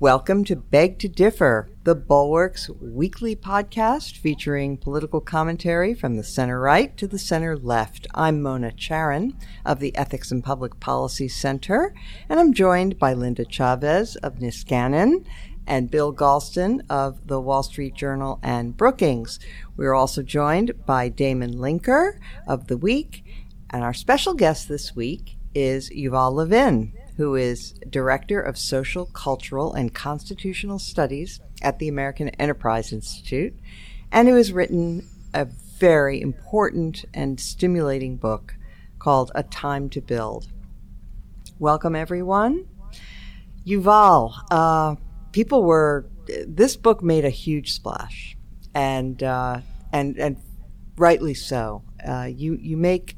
Welcome to Beg to Differ, the Bulwark's weekly podcast featuring political commentary from the center right to the center left. I'm Mona Charen of the Ethics and Public Policy Center, and I'm joined by Linda Chavez of Niskanen and Bill Galston of the Wall Street Journal and Brookings. We're also joined by Damon Linker of The Week, and our special guest this week is Yuval Levin who is Director of Social, Cultural, and Constitutional Studies at the American Enterprise Institute, and who has written a very important and stimulating book called A Time to Build. Welcome, everyone. Yuval, uh, people were, this book made a huge splash, and, uh, and, and rightly so. Uh, you, you make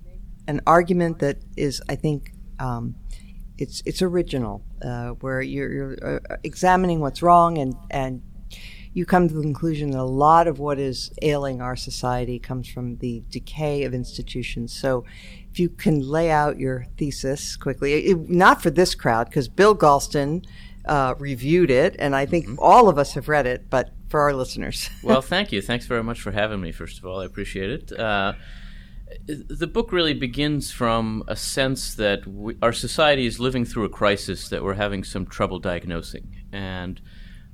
an argument that is, I think, um, it's it's original, uh, where you're, you're uh, examining what's wrong and and you come to the conclusion that a lot of what is ailing our society comes from the decay of institutions. So, if you can lay out your thesis quickly, it, not for this crowd, because Bill Galston uh, reviewed it, and I think mm-hmm. all of us have read it, but for our listeners. well, thank you. Thanks very much for having me, first of all. I appreciate it. Uh, the book really begins from a sense that we, our society is living through a crisis that we're having some trouble diagnosing, and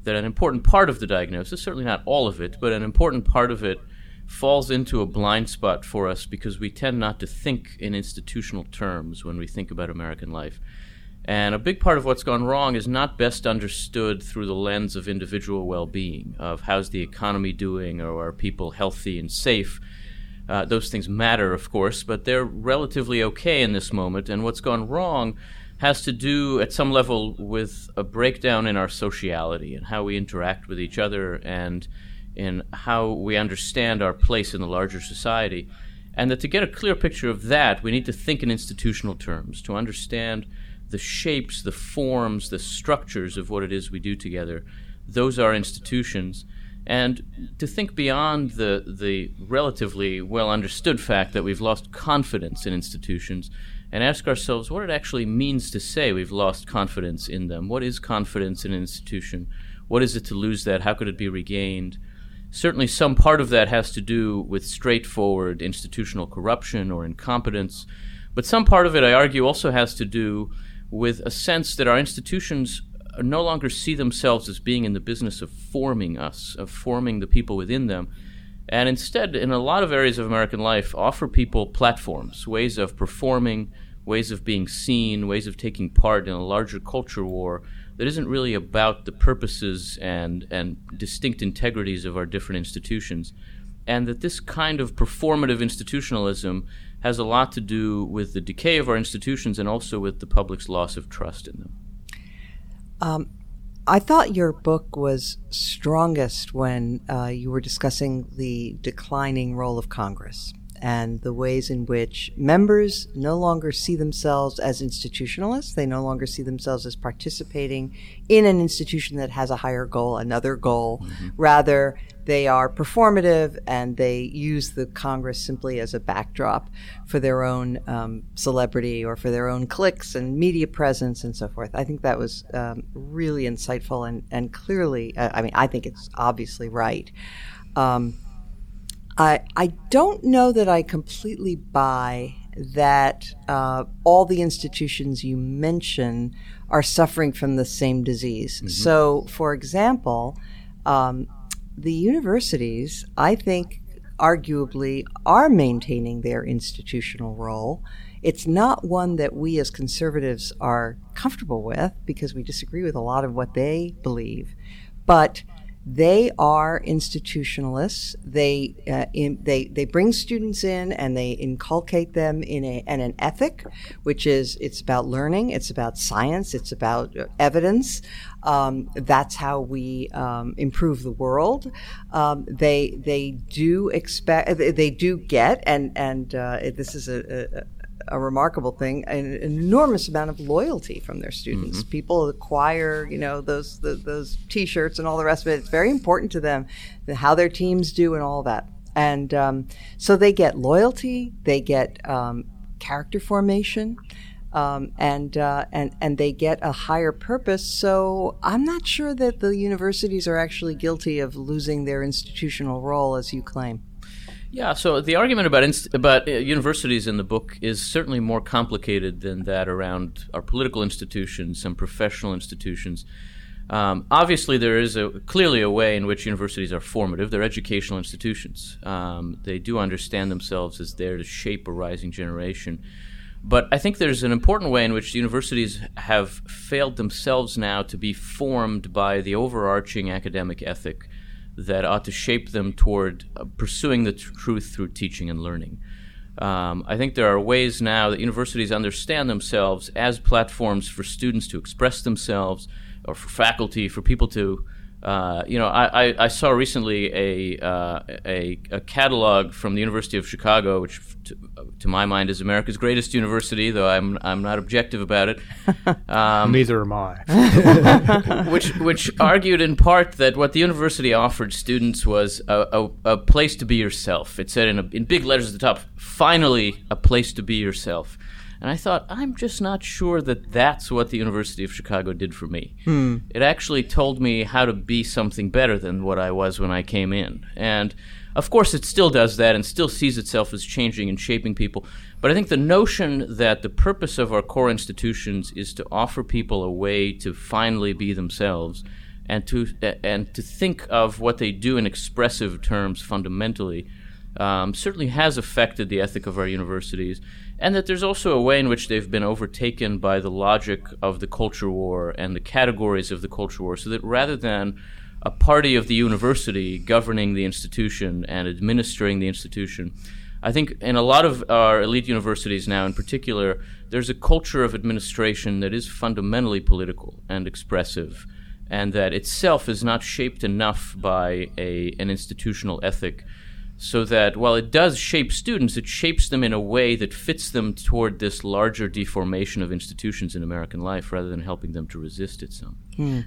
that an important part of the diagnosis, certainly not all of it, but an important part of it falls into a blind spot for us because we tend not to think in institutional terms when we think about American life. And a big part of what's gone wrong is not best understood through the lens of individual well being, of how's the economy doing, or are people healthy and safe uh, those things matter, of course, but they're relatively okay in this moment. And what's gone wrong has to do, at some level, with a breakdown in our sociality and how we interact with each other and in how we understand our place in the larger society. And that to get a clear picture of that, we need to think in institutional terms, to understand the shapes, the forms, the structures of what it is we do together. Those are institutions and to think beyond the, the relatively well understood fact that we've lost confidence in institutions and ask ourselves what it actually means to say we've lost confidence in them. What is confidence in an institution? What is it to lose that? How could it be regained? Certainly, some part of that has to do with straightforward institutional corruption or incompetence, but some part of it, I argue, also has to do with a sense that our institutions no longer see themselves as being in the business of forming us, of forming the people within them, and instead, in a lot of areas of American life, offer people platforms, ways of performing, ways of being seen, ways of taking part in a larger culture war that isn't really about the purposes and, and distinct integrities of our different institutions. And that this kind of performative institutionalism has a lot to do with the decay of our institutions and also with the public's loss of trust in them. Um, I thought your book was strongest when uh, you were discussing the declining role of Congress and the ways in which members no longer see themselves as institutionalists. They no longer see themselves as participating in an institution that has a higher goal, another goal. Mm-hmm. Rather, they are performative and they use the Congress simply as a backdrop for their own um, celebrity or for their own clicks and media presence and so forth. I think that was um, really insightful and, and clearly, uh, I mean, I think it's obviously right. Um, I, I don't know that I completely buy that uh, all the institutions you mention are suffering from the same disease. Mm-hmm. So, for example, um, the universities, I think, arguably are maintaining their institutional role. It's not one that we as conservatives are comfortable with because we disagree with a lot of what they believe. But they are institutionalists. They uh, in, they they bring students in and they inculcate them in a in an ethic, which is it's about learning, it's about science, it's about uh, evidence. Um, that's how we um, improve the world. Um, they they do expect they do get and and uh, this is a, a a remarkable thing, an, an, enormous amount of loyalty from their students. Mm-hmm. People acquire, you know, those the, those T-shirts and all the rest of it. It's very important to them how their teams do and all that. And um, so they get loyalty, they get um, character formation. Um, and uh, and and they get a higher purpose. So I'm not sure that the universities are actually guilty of losing their institutional role, as you claim. Yeah, so the argument about inst- about uh, universities in the book is certainly more complicated than that around our political institutions and professional institutions. Um, obviously, there is a, clearly a way in which universities are formative. They're educational institutions. Um, they do understand themselves as there to shape a rising generation. But I think there's an important way in which universities have failed themselves now to be formed by the overarching academic ethic that ought to shape them toward uh, pursuing the tr- truth through teaching and learning. Um, I think there are ways now that universities understand themselves as platforms for students to express themselves, or for faculty, for people to uh, you know, I, I, I, saw recently a, uh, a, a catalog from the University of Chicago, which to, to, my mind is America's greatest university, though I'm I'm not objective about it. Um, Neither am I. which which argued in part that what the university offered students was a, a, a place to be yourself. It said in in big letters at the top, "Finally, a place to be yourself." And I thought, I'm just not sure that that's what the University of Chicago did for me. Hmm. It actually told me how to be something better than what I was when I came in. And of course, it still does that and still sees itself as changing and shaping people. But I think the notion that the purpose of our core institutions is to offer people a way to finally be themselves and to and to think of what they do in expressive terms fundamentally um, certainly has affected the ethic of our universities and that there's also a way in which they've been overtaken by the logic of the culture war and the categories of the culture war, so that rather than a party of the university governing the institution and administering the institution, I think in a lot of our elite universities now, in particular, there's a culture of administration that is fundamentally political and expressive, and that itself is not shaped enough by a, an institutional ethic so that while it does shape students, it shapes them in a way that fits them toward this larger deformation of institutions in American life rather than helping them to resist it some. Hmm.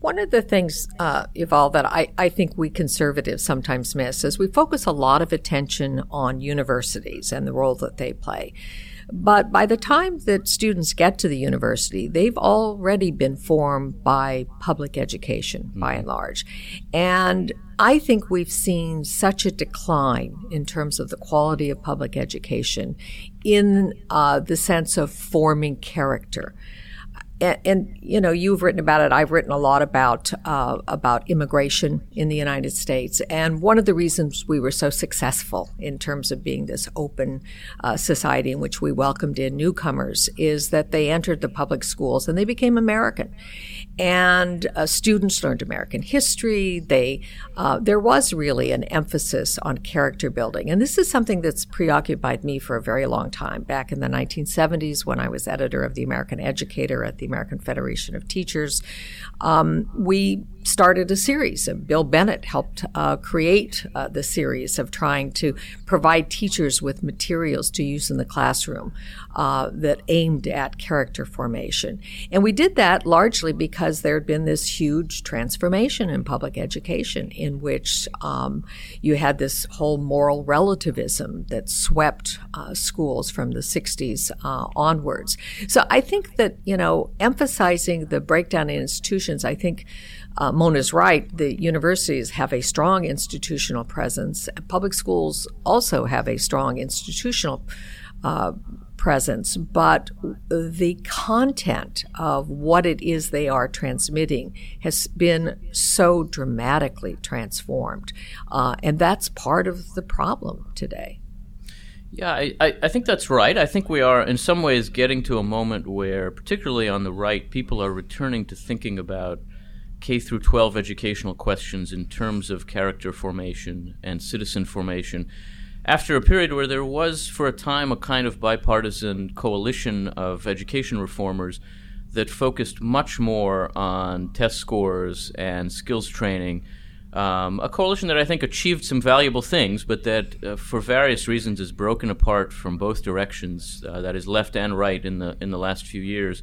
One of the things, uh, Yuval, that I, I think we conservatives sometimes miss is we focus a lot of attention on universities and the role that they play. But by the time that students get to the university, they've already been formed by public education mm-hmm. by and large. And I think we've seen such a decline in terms of the quality of public education in uh, the sense of forming character. And, and, you know you've written about it. I've written a lot about uh, about immigration in the United States, and one of the reasons we were so successful in terms of being this open uh, society in which we welcomed in newcomers is that they entered the public schools and they became American, and uh, students learned American history. They uh, there was really an emphasis on character building, and this is something that's preoccupied me for a very long time. Back in the 1970s, when I was editor of the American Educator at the American Federation of Teachers, um, we started a series. And Bill Bennett helped uh, create uh, the series of trying to provide teachers with materials to use in the classroom uh, that aimed at character formation. And we did that largely because there had been this huge transformation in public education in which um, you had this whole moral relativism that swept uh, schools from the 60s uh, onwards. So I think that, you know, emphasizing the breakdown in institutions, I think uh, Mona's right. The universities have a strong institutional presence. Public schools also have a strong institutional uh, presence, but the content of what it is they are transmitting has been so dramatically transformed. Uh, and that's part of the problem today. Yeah, I, I think that's right. I think we are, in some ways, getting to a moment where, particularly on the right, people are returning to thinking about K through 12 educational questions in terms of character formation and citizen formation after a period where there was, for a time, a kind of bipartisan coalition of education reformers that focused much more on test scores and skills training. Um, a coalition that I think achieved some valuable things, but that, uh, for various reasons, is broken apart from both directions. Uh, that is left and right in the in the last few years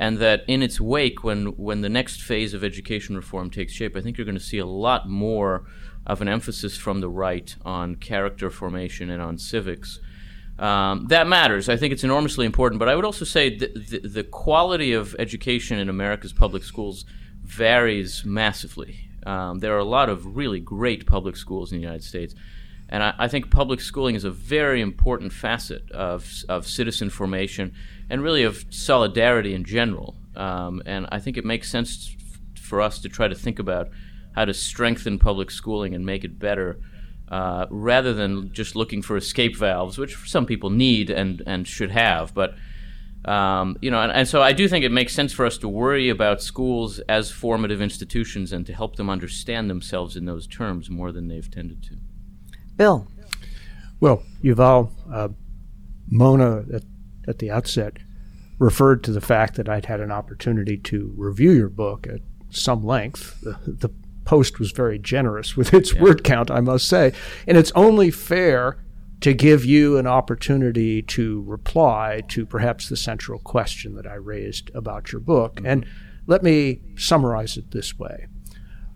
and that in its wake, when when the next phase of education reform takes shape, I think you're going to see a lot more of an emphasis from the right on character formation and on civics. Um, that matters. I think it's enormously important. But I would also say the, the, the quality of education in America's public schools varies massively. Um, there are a lot of really great public schools in the United States. And I, I, think public schooling is a very important facet of, of citizen formation and really of solidarity in general. Um, and I think it makes sense for us to try to think about how to strengthen public schooling and make it better. Uh, rather than just looking for escape valves, which some people need and, and should have. But um, you know, and, and, so I do think it makes sense for us to worry about schools as formative institutions and to help them understand themselves in those terms more than they've tended to. Bill. Well, Yuval, uh, Mona at, at the outset referred to the fact that I'd had an opportunity to review your book at some length. The, the post was very generous with its yeah. word count, I must say. And it's only fair to give you an opportunity to reply to perhaps the central question that I raised about your book. Mm-hmm. And let me summarize it this way.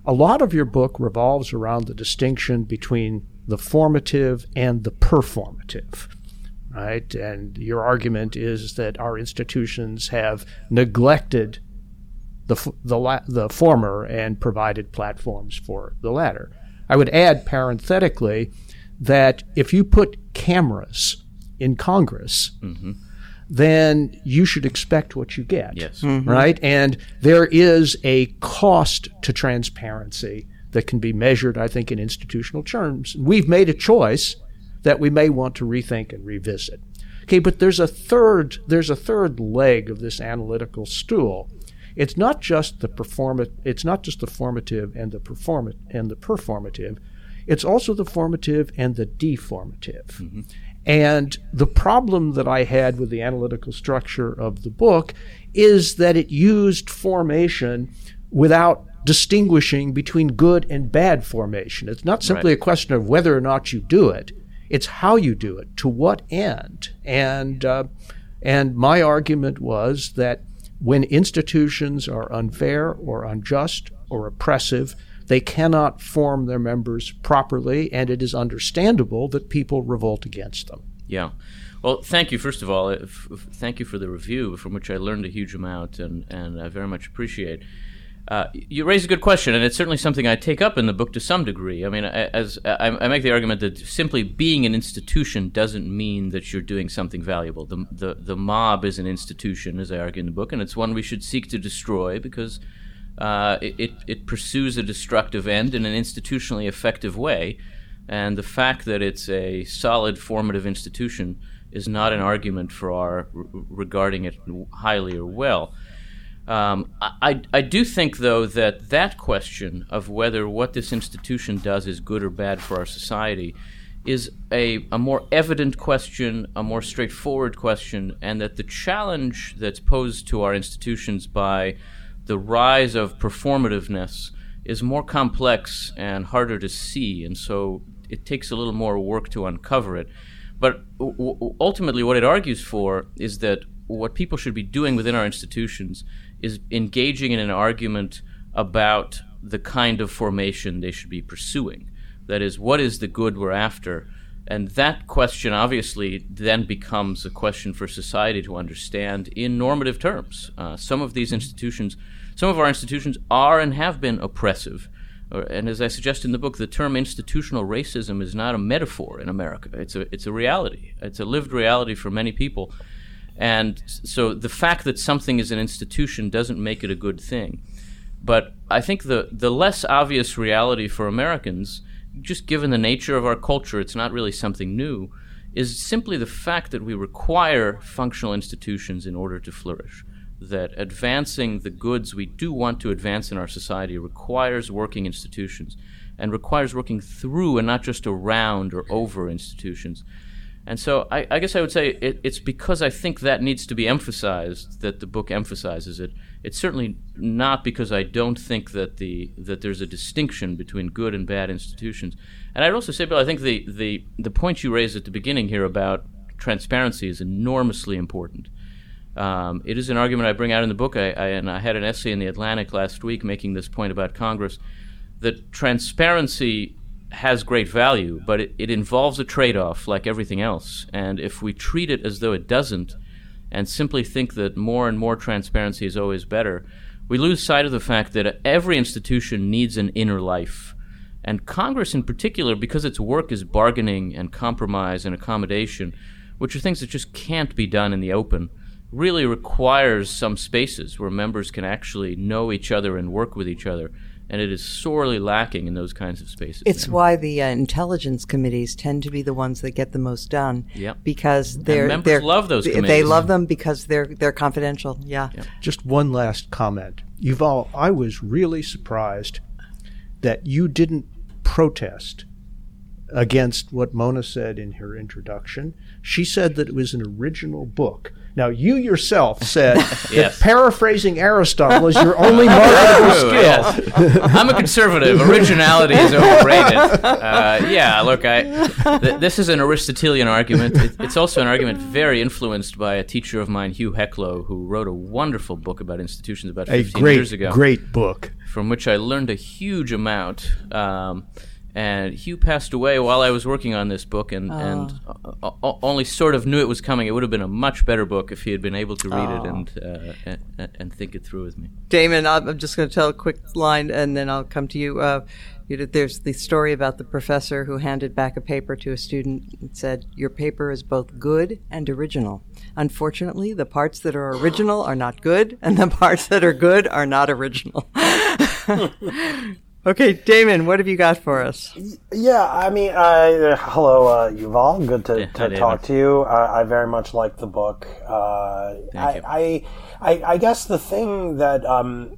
A lot of your book revolves around the distinction between the formative and the performative, right? And your argument is that our institutions have neglected the, the, the former and provided platforms for the latter. I would add parenthetically that if you put cameras in Congress, mm-hmm. then you should expect what you get. Yes. Mm-hmm. Right? And there is a cost to transparency that can be measured, I think, in institutional terms. We've made a choice that we may want to rethink and revisit. Okay, but there's a third there's a third leg of this analytical stool. It's not just the perform it's not just the formative and the perform and the performative. It's also the formative and the deformative. Mm-hmm. And the problem that I had with the analytical structure of the book is that it used formation without distinguishing between good and bad formation. It's not simply right. a question of whether or not you do it, it's how you do it, to what end. And, uh, and my argument was that when institutions are unfair or unjust or oppressive, they cannot form their members properly, and it is understandable that people revolt against them. Yeah. Well, thank you, first of all. Uh, if, if, thank you for the review, from which I learned a huge amount, and, and I very much appreciate uh, you raise a good question, and it's certainly something I take up in the book to some degree. I mean, as I, make the argument that simply being an institution doesn't mean that you're doing something valuable. The, the, the mob is an institution, as I argue in the book, and it's one we should seek to destroy because uh, it, it pursues a destructive end in an institutionally effective way. And the fact that it's a solid formative institution is not an argument for our regarding it highly or well. Um, I, I do think, though, that that question of whether what this institution does is good or bad for our society is a, a more evident question, a more straightforward question, and that the challenge that's posed to our institutions by the rise of performativeness is more complex and harder to see, and so it takes a little more work to uncover it. But w- ultimately, what it argues for is that what people should be doing within our institutions is engaging in an argument about the kind of formation they should be pursuing. That is, what is the good we're after? And that question obviously then becomes a question for society to understand in normative terms. Uh, some of these institutions, some of our institutions are and have been oppressive. And as I suggest in the book, the term institutional racism is not a metaphor in America. It's a, it's a reality. It's a lived reality for many people. And so the fact that something is an institution doesn't make it a good thing. But I think the, the less obvious reality for Americans, just given the nature of our culture, it's not really something new, is simply the fact that we require functional institutions in order to flourish. That advancing the goods we do want to advance in our society requires working institutions and requires working through and not just around or over institutions. And so I, I guess I would say it, it's because I think that needs to be emphasized that the book emphasizes it. It's certainly not because I don't think that the that there's a distinction between good and bad institutions. And I'd also say, Bill, I think the, the, the point you raised at the beginning here about transparency is enormously important. Um, it is an argument I bring out in the book, I, I, and I had an essay in the Atlantic last week making this point about Congress that transparency has great value, but it, it involves a trade off like everything else. And if we treat it as though it doesn't, and simply think that more and more transparency is always better, we lose sight of the fact that every institution needs an inner life. And Congress, in particular, because its work is bargaining and compromise and accommodation, which are things that just can't be done in the open, really requires some spaces where members can actually know each other and work with each other and it is sorely lacking in those kinds of spaces. It's now. why the uh, intelligence committees tend to be the ones that get the most done. Yep. Because they're and members they're, love those. Committees. They love them because they're they're confidential. Yeah. Yep. Just one last comment, Yuval. I was really surprised that you didn't protest against what Mona said in her introduction. She said that it was an original book. Now, you yourself said yes. that paraphrasing Aristotle is your only marketable skill. Yes. I'm a conservative. Originality is overrated. Uh, yeah, look, I, th- this is an Aristotelian argument. It, it's also an argument very influenced by a teacher of mine, Hugh Heclo, who wrote a wonderful book about institutions about 15 great, years ago. Great book. From which I learned a huge amount. Um, and Hugh passed away while I was working on this book, and, oh. and uh, uh, only sort of knew it was coming. It would have been a much better book if he had been able to read oh. it and, uh, and, and think it through with me. Damon, I'm just going to tell a quick line, and then I'll come to you. Uh, you know, there's the story about the professor who handed back a paper to a student and said, "Your paper is both good and original. Unfortunately, the parts that are original are not good, and the parts that are good are not original." Okay, Damon, what have you got for us? Yeah, I mean, uh, hello, uh, Yuval. Good to, yeah, to talk to you. Uh, I very much like the book. Uh, I, I, I, I, guess the thing that um,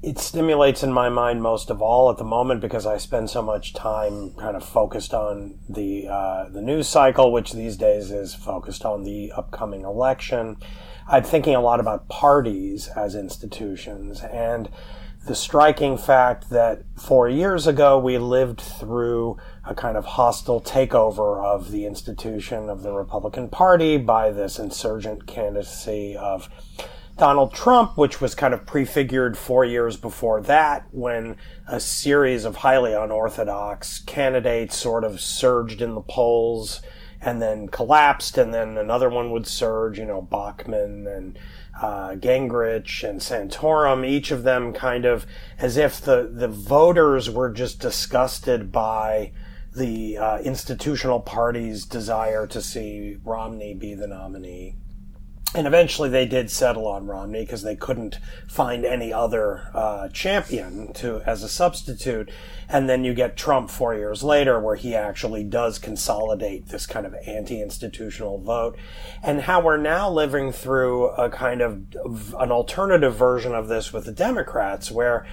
it stimulates in my mind most of all at the moment, because I spend so much time kind of focused on the uh, the news cycle, which these days is focused on the upcoming election. I'm thinking a lot about parties as institutions and the striking fact that four years ago we lived through a kind of hostile takeover of the institution of the Republican Party by this insurgent candidacy of Donald Trump, which was kind of prefigured four years before that when a series of highly unorthodox candidates sort of surged in the polls and then collapsed, and then another one would surge, you know, Bachmann and uh, Gingrich and Santorum, each of them kind of as if the, the voters were just disgusted by the uh, institutional party's desire to see Romney be the nominee and eventually they did settle on Romney because they couldn't find any other uh, champion to as a substitute. And then you get Trump four years later, where he actually does consolidate this kind of anti-institutional vote, and how we're now living through a kind of an alternative version of this with the Democrats, where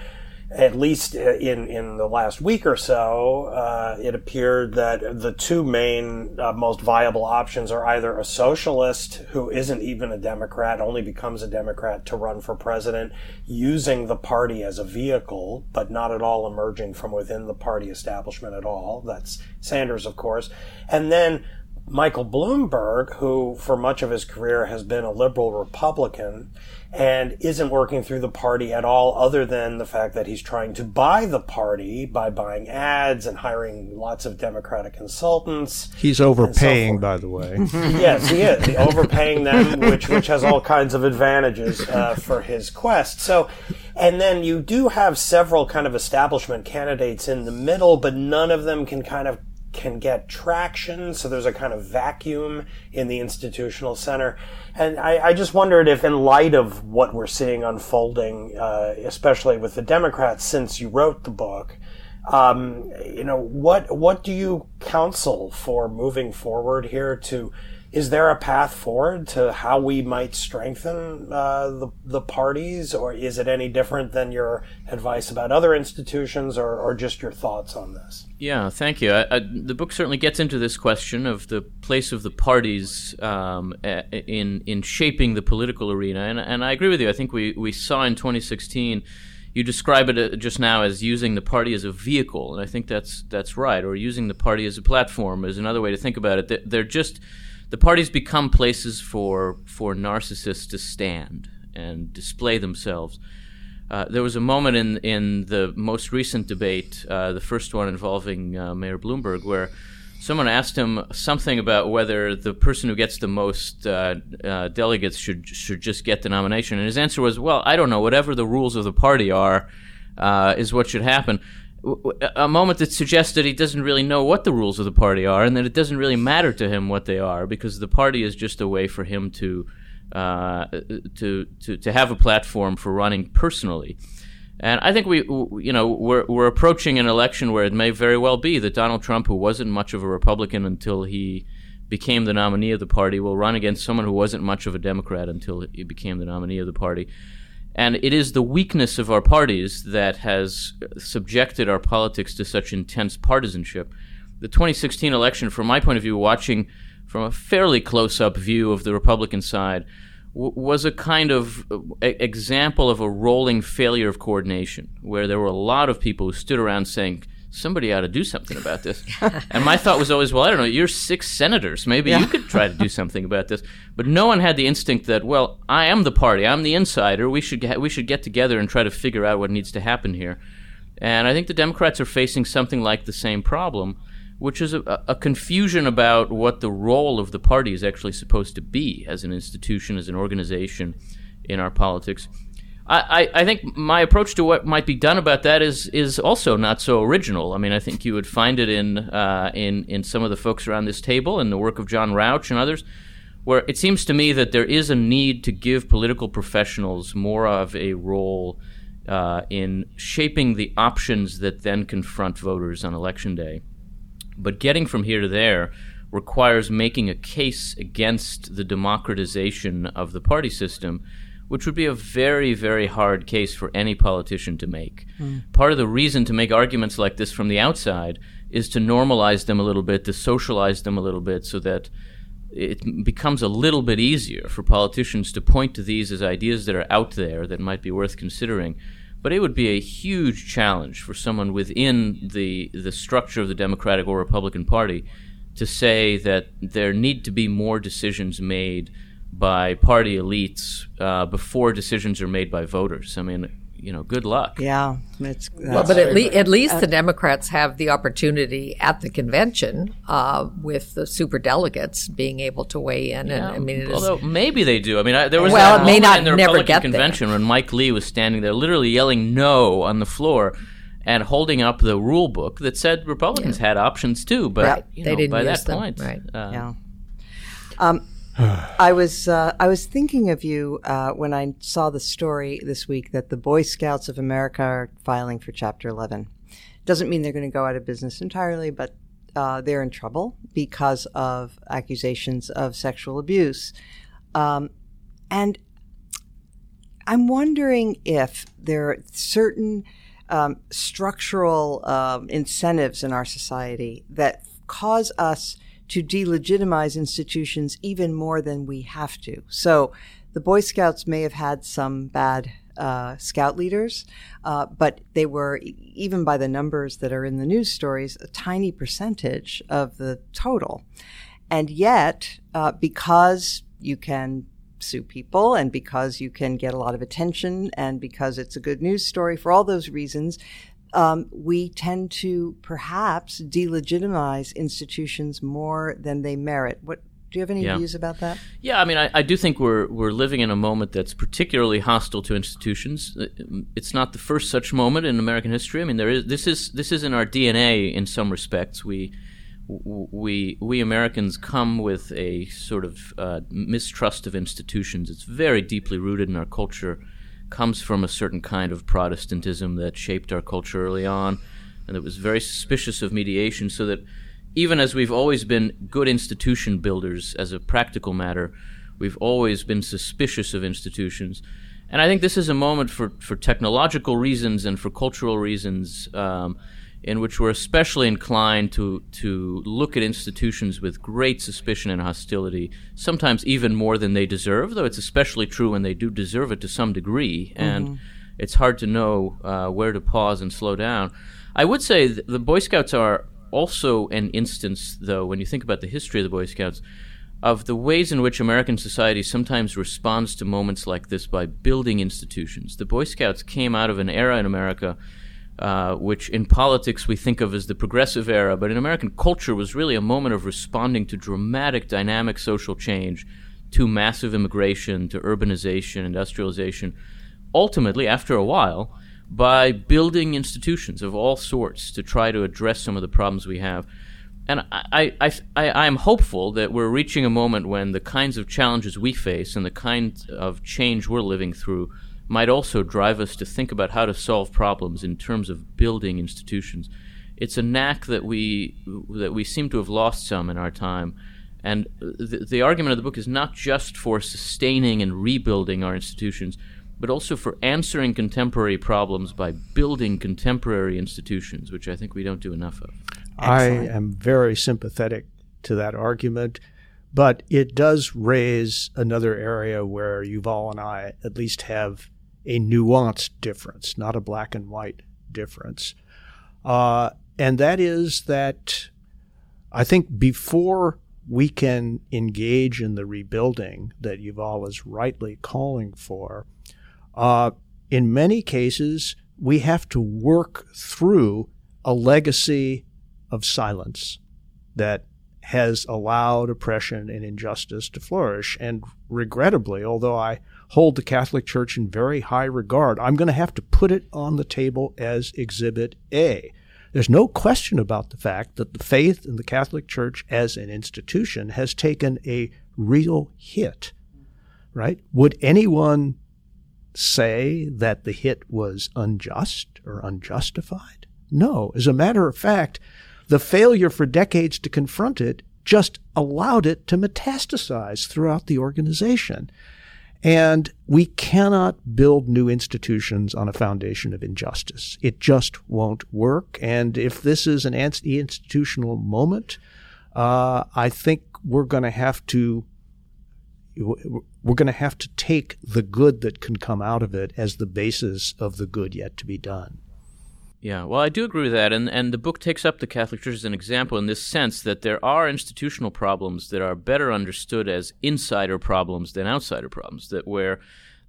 at least in in the last week or so, uh, it appeared that the two main uh, most viable options are either a socialist who isn't even a Democrat, only becomes a Democrat to run for president, using the party as a vehicle, but not at all emerging from within the party establishment at all. That's Sanders, of course, and then Michael Bloomberg, who for much of his career has been a liberal Republican and isn't working through the party at all, other than the fact that he's trying to buy the party by buying ads and hiring lots of Democratic consultants. He's overpaying, so by the way. yes, he is. overpaying them, which which has all kinds of advantages uh, for his quest. So, and then you do have several kind of establishment candidates in the middle, but none of them can kind of can get traction. So there's a kind of vacuum in the institutional center. And I, I just wondered if, in light of what we're seeing unfolding, uh, especially with the Democrats since you wrote the book, um, you know, what what do you counsel for moving forward here to is there a path forward to how we might strengthen uh, the, the parties, or is it any different than your advice about other institutions, or, or just your thoughts on this? Yeah, thank you. I, I, the book certainly gets into this question of the place of the parties um, in in shaping the political arena, and, and I agree with you. I think we, we saw in 2016 you describe it uh, just now as using the party as a vehicle, and I think that's that's right. Or using the party as a platform is another way to think about it. They're just the parties become places for for narcissists to stand and display themselves. Uh, there was a moment in in the most recent debate, uh, the first one involving uh, Mayor Bloomberg, where someone asked him something about whether the person who gets the most uh, uh, delegates should should just get the nomination, and his answer was, "Well, I don't know. Whatever the rules of the party are, is what should happen." A moment that suggests that he doesn't really know what the rules of the party are, and that it doesn't really matter to him what they are, because the party is just a way for him to uh, to, to to have a platform for running personally. And I think we, you know, we're, we're approaching an election where it may very well be that Donald Trump, who wasn't much of a Republican until he became the nominee of the party, will run against someone who wasn't much of a Democrat until he became the nominee of the party. And it is the weakness of our parties that has subjected our politics to such intense partisanship. The 2016 election, from my point of view, watching from a fairly close up view of the Republican side, w- was a kind of uh, a- example of a rolling failure of coordination, where there were a lot of people who stood around saying, somebody ought to do something about this. and my thought was always, well, I don't know, you're six senators. Maybe yeah. you could try to do something about this. But no one had the instinct that, well, I am the party, I'm the insider. We should get, we should get together and try to figure out what needs to happen here. And I think the Democrats are facing something like the same problem which is a, a, confusion about what the role of the party is actually supposed to be as an institution, as an organization in our politics. I, I, think my approach to what might be done about that is is also not so original. I mean, I think you would find it in uh, in in some of the folks around this table and the work of John Rauch and others, where it seems to me that there is a need to give political professionals more of a role uh, in shaping the options that then confront voters on election day. But getting from here to there requires making a case against the democratization of the party system, which would be a very, very hard case for any politician to make. Mm. Part of the reason to make arguments like this from the outside is to normalize them a little bit, to socialize them a little bit, so that it becomes a little bit easier for politicians to point to these as ideas that are out there that might be worth considering but it would be a huge challenge for someone within the the structure of the Democratic or Republican Party to say that there need to be more decisions made by party elites uh, before decisions are made by voters. I mean, you know, good luck. Yeah, it's well, but at, le- at least uh, the Democrats have the opportunity at the convention uh, with the super delegates being able to weigh in. Yeah, and I mean, although maybe they do. I mean, I, there was well, it may not in the never Republican get convention there. when Mike Lee was standing there, literally yelling "no" on the floor. And holding up the rule book that said Republicans yeah. had options too, but right. you know, they didn't by that them. point, right? Uh, yeah. Um, I was uh, I was thinking of you uh, when I saw the story this week that the Boy Scouts of America are filing for Chapter 11. Doesn't mean they're going to go out of business entirely, but uh, they're in trouble because of accusations of sexual abuse. Um, and I'm wondering if there are certain um, structural um, incentives in our society that cause us to delegitimize institutions even more than we have to. So the Boy Scouts may have had some bad uh, scout leaders, uh, but they were, even by the numbers that are in the news stories, a tiny percentage of the total. And yet, uh, because you can sue people and because you can get a lot of attention and because it's a good news story, for all those reasons, um, we tend to perhaps delegitimize institutions more than they merit. What do you have any yeah. views about that? Yeah, I mean, I, I, do think we're we're living in a moment that's particularly hostile to institutions. Uh, it's not the first such moment in American history. I mean, there is this is this is in our DNA in some respects. We we we Americans come with a sort of uh, mistrust of institutions. It's very deeply rooted in our culture comes from a certain kind of Protestantism that shaped our culture early on, and that was very suspicious of mediation, so that even as we've always been good institution builders as a practical matter, we've always been suspicious of institutions. And I think this is a moment for, for technological reasons and for cultural reasons um, in which we're especially inclined to to look at institutions with great suspicion and hostility, sometimes even more than they deserve. Though it's especially true when they do deserve it to some degree, and mm-hmm. it's hard to know uh, where to pause and slow down. I would say the Boy Scouts are also an instance, though, when you think about the history of the Boy Scouts, of the ways in which American society sometimes responds to moments like this by building institutions. The Boy Scouts came out of an era in America uh, which in politics we think of as the progressive era, but in American culture was really a moment of responding to dramatic, dynamic social change, to massive immigration, to urbanization, industrialization. Ultimately, after a while, by building institutions of all sorts to try to address some of the problems we have. And I, I, I, I am hopeful that we're reaching a moment when the kinds of challenges we face and the kind of change we're living through might also drive us to think about how to solve problems in terms of building institutions. It's a knack that we that we seem to have lost some in our time. And the, the argument of the book is not just for sustaining and rebuilding our institutions, but also for answering contemporary problems by building contemporary institutions, which I think we don't do enough of. Excellent. I am very sympathetic to that argument, but it does raise another area where Yuval and I at least have a nuanced difference, not a black and white difference. Uh, and that is that I think before we can engage in the rebuilding that Yuval is rightly calling for, uh, in many cases, we have to work through a legacy of silence that has allowed oppression and injustice to flourish. And regrettably, although I hold the Catholic Church in very high regard, I'm going to have to put it on the table as Exhibit A. There's no question about the fact that the faith in the Catholic Church as an institution has taken a real hit, right? Would anyone say that the hit was unjust or unjustified? No. As a matter of fact, the failure for decades to confront it just allowed it to metastasize throughout the organization. And we cannot build new institutions on a foundation of injustice. It just won't work. And if this is an anti institutional moment, uh, I think we're going to have to we're going to have to take the good that can come out of it as the basis of the good yet to be done. Yeah, well, I do agree with that, and and the book takes up the Catholic Church as an example in this sense that there are institutional problems that are better understood as insider problems than outsider problems. That where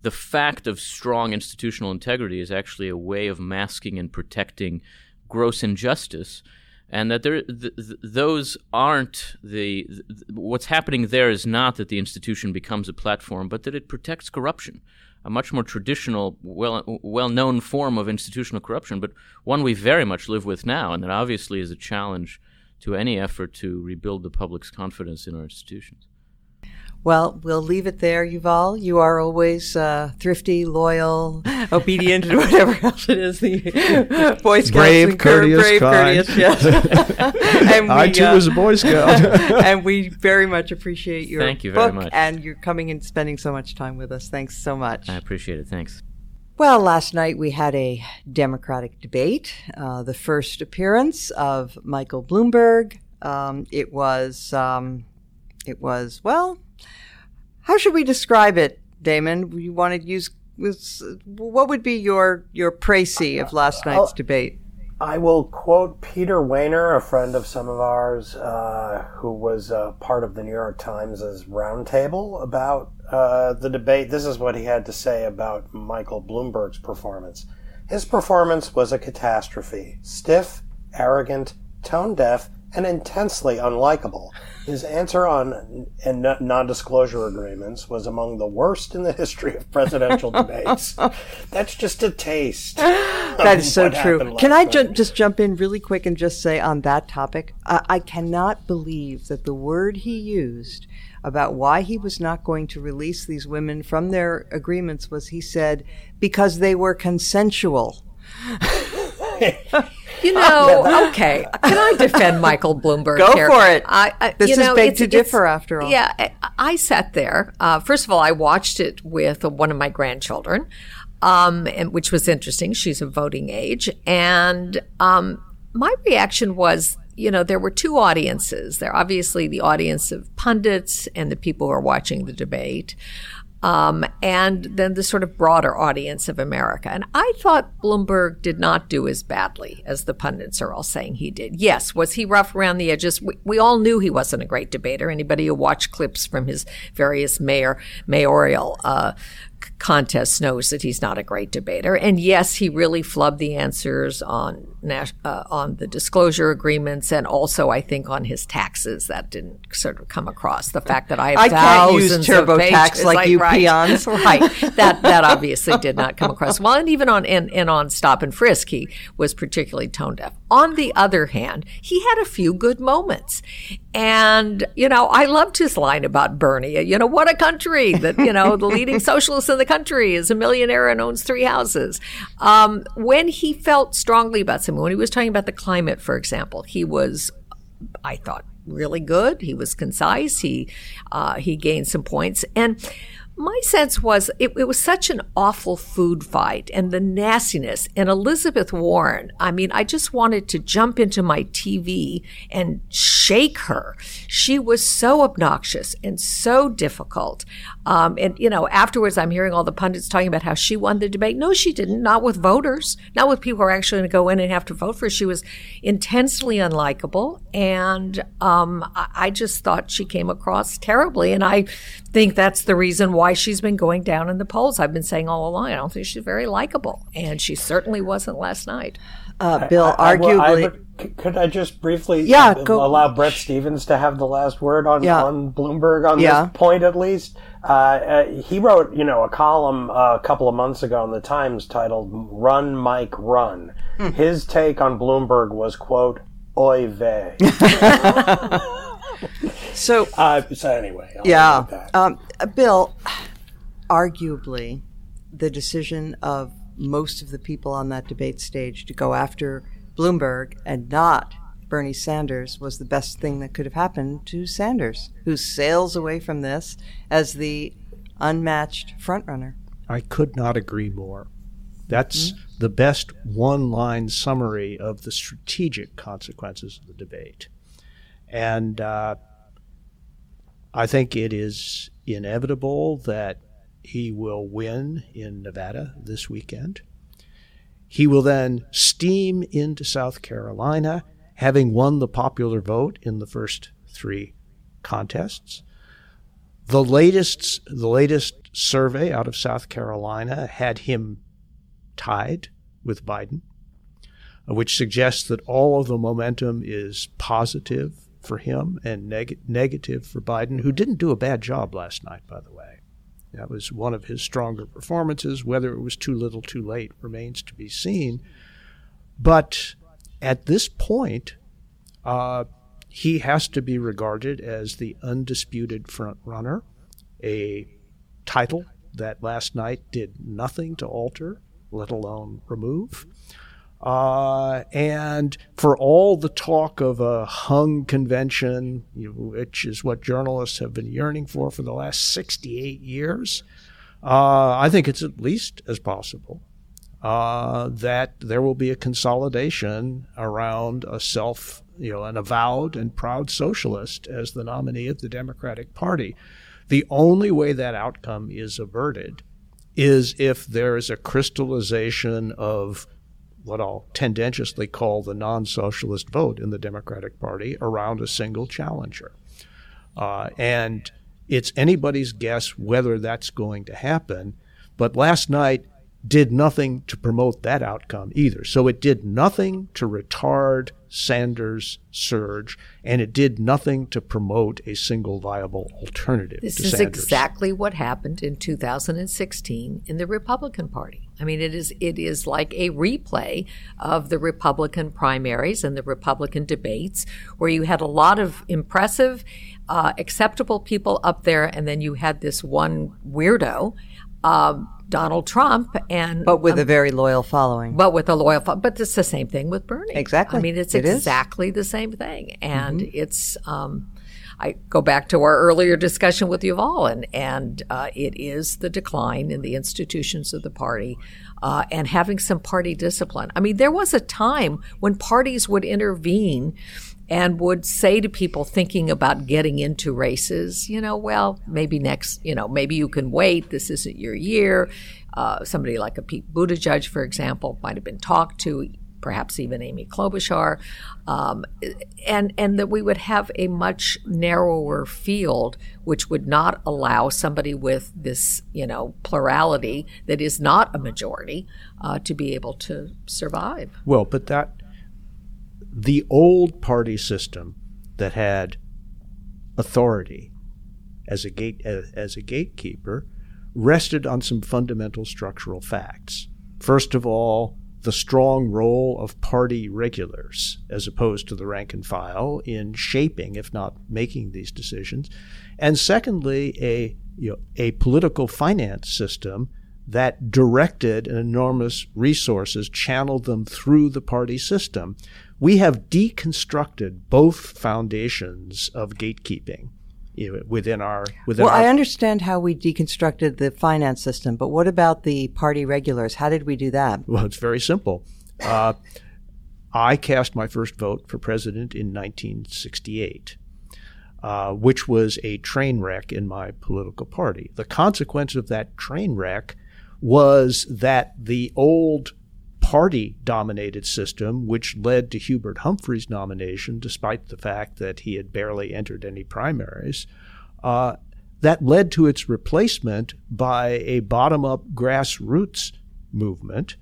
the fact of strong institutional integrity is actually a way of masking and protecting gross injustice, and that there th- th- those aren't the th- what's happening there is not that the institution becomes a platform, but that it protects corruption a much more traditional, well well known form of institutional corruption, but one we very much live with now, and that obviously is a challenge to any effort to rebuild the public's confidence in our institutions. Well, we'll leave it there, Yuval. You are always uh, thrifty, loyal, obedient, and whatever else it is. The Boy Scouts brave, courteous, brave, kind. courteous. Yes. and we, I too uh, was a Boy Scout, and we very much appreciate your Thank you book very much. and you're coming and spending so much time with us. Thanks so much. I appreciate it. Thanks. Well, last night we had a Democratic debate, uh, the first appearance of Michael Bloomberg. Um, it was, um, it was well how should we describe it, Damon? You want to use what would be your your précis of last night's I'll, debate? I will quote Peter Wehner, a friend of some of ours, uh, who was uh, part of the New York Times' roundtable about uh, the debate. This is what he had to say about Michael Bloomberg's performance. His performance was a catastrophe stiff, arrogant, tone deaf, and intensely unlikable. His answer on non-disclosure agreements was among the worst in the history of presidential debates. That's just a taste. that is so true. Can I ju- just jump in really quick and just say on that topic, I-, I cannot believe that the word he used about why he was not going to release these women from their agreements was he said because they were consensual. You know, okay. Can I defend Michael Bloomberg? Go here? for it. I, I, this is know, Beg to Differ, after all. Yeah, I, I sat there. Uh, first of all, I watched it with one of my grandchildren, um, and, which was interesting. She's of voting age, and um, my reaction was, you know, there were two audiences. There, obviously, the audience of pundits and the people who are watching the debate. Um, and then the sort of broader audience of America. And I thought Bloomberg did not do as badly as the pundits are all saying he did. Yes, was he rough around the edges? We, we all knew he wasn't a great debater. Anybody who watched clips from his various mayor mayoral uh, contests knows that he's not a great debater. And yes, he really flubbed the answers on uh, on the disclosure agreements and also I think on his taxes. That didn't sort of come across. The fact that I have I thousands can't use TurboTax like, like, you right, peons. right. That that obviously did not come across well. And even on and, and on stop and frisk, he was particularly tone deaf. On the other hand, he had a few good moments. And, you know, I loved his line about Bernie. You know, what a country that, you know, the leading socialist in the country is a millionaire and owns three houses. Um, when he felt strongly about something, when he was talking about the climate, for example, he was, I thought, really good. He was concise. He, uh, he gained some points. And, my sense was it, it, was such an awful food fight and the nastiness. And Elizabeth Warren, I mean, I just wanted to jump into my TV and shake her. She was so obnoxious and so difficult. Um, and, you know, afterwards, I'm hearing all the pundits talking about how she won the debate. No, she didn't. Not with voters, not with people who are actually going to go in and have to vote for her. She was intensely unlikable. And um, I, I just thought she came across terribly. And I think that's the reason why she's been going down in the polls. I've been saying all along, I don't think she's very likable. And she certainly wasn't last night. Uh, Bill, I, I, arguably. I, could I just briefly yeah, go, allow Bret Stephens to have the last word on, yeah. on Bloomberg on yeah. this point at least? Uh, uh, he wrote, you know, a column uh, a couple of months ago in the Times titled "Run, Mike, Run." Hmm. His take on Bloomberg was, "quote Oy vey." so, uh, so anyway, I'll yeah, um, Bill, arguably, the decision of most of the people on that debate stage to go after Bloomberg and not Bernie Sanders was the best thing that could have happened to Sanders, who sails away from this as the unmatched frontrunner. I could not agree more. That's mm-hmm. the best one line summary of the strategic consequences of the debate. And uh, I think it is inevitable that he will win in Nevada this weekend. He will then steam into South Carolina, having won the popular vote in the first three contests. The latest, the latest survey out of South Carolina had him tied with Biden, uh, which suggests that all of the momentum is positive for him and neg- negative for Biden, who didn't do a bad job last night, by the way. That was one of his stronger performances. Whether it was too little, too late remains to be seen. But at this point, uh, he has to be regarded as the undisputed front runner, a title that last night did nothing to alter, let alone remove. Uh, and for all the talk of a hung convention, you know, which is what journalists have been yearning for for the last 68 years, uh, I think it's at least as possible uh, that there will be a consolidation around a self, you know, an avowed and proud socialist as the nominee of the Democratic Party. The only way that outcome is averted is if there is a crystallization of what I'll tendentiously call the non socialist vote in the Democratic Party around a single challenger. Uh, and it's anybody's guess whether that's going to happen. But last night did nothing to promote that outcome either. So it did nothing to retard Sanders' surge, and it did nothing to promote a single viable alternative. This is Sanders. exactly what happened in 2016 in the Republican Party. I mean, it is it is like a replay of the Republican primaries and the Republican debates, where you had a lot of impressive, uh, acceptable people up there, and then you had this one weirdo. Um, Donald Trump and but with um, a very loyal following. But with a loyal, fo- but it's the same thing with Bernie. Exactly. I mean, it's it exactly is. the same thing, and mm-hmm. it's. Um, I go back to our earlier discussion with Yuval, and and uh, it is the decline in the institutions of the party, uh, and having some party discipline. I mean, there was a time when parties would intervene and would say to people thinking about getting into races, you know, well, maybe next, you know, maybe you can wait. This isn't your year. Uh, somebody like a Pete Buttigieg, for example, might have been talked to perhaps even Amy Klobuchar, um, and and that we would have a much narrower field, which would not allow somebody with this you know plurality that is not a majority uh, to be able to survive. Well, but that the old party system that had authority as a gate as, as a gatekeeper rested on some fundamental structural facts. First of all, the strong role of party regulars as opposed to the rank and file in shaping, if not making, these decisions. And secondly, a, you know, a political finance system that directed enormous resources, channeled them through the party system. We have deconstructed both foundations of gatekeeping within our within well our, i understand how we deconstructed the finance system but what about the party regulars? How did we do that? Well it's very simple. Uh, i cast my first vote for president in 1968 uh, which was a train wreck in my political party. The consequence of that train wreck was that the old party dominated system, which led to Hubert Humphrey's nomination, despite the fact that he had barely entered any primaries. Uh, that led to its replacement by a bottom up grassroots movement.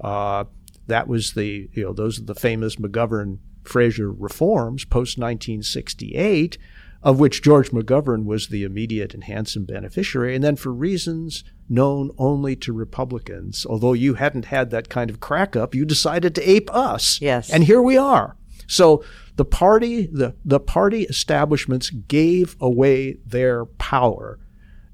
Uh, that was the, you know, those are the famous McGovern Fraser reforms post 1968, of which George McGovern was the immediate and handsome beneficiary. And then, for reasons known only to Republicans. Although you hadn't had that kind of crack up, you decided to ape us. Yes. And here we are. So the party, the, the party establishments gave away their power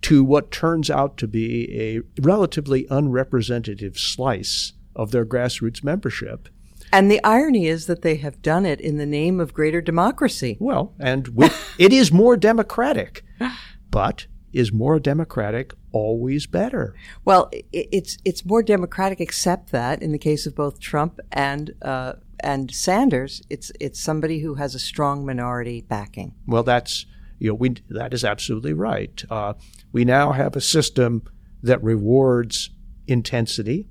to what turns out to be a relatively unrepresentative slice of their grassroots membership. And the irony is that they have done it in the name of greater democracy. Well, and with, it is more democratic, but is more democratic always better? Well, it's it's more democratic, except that in the case of both Trump and uh, and Sanders, it's it's somebody who has a strong minority backing. Well, that's you know we that is absolutely right. Uh, we now have a system that rewards intensity,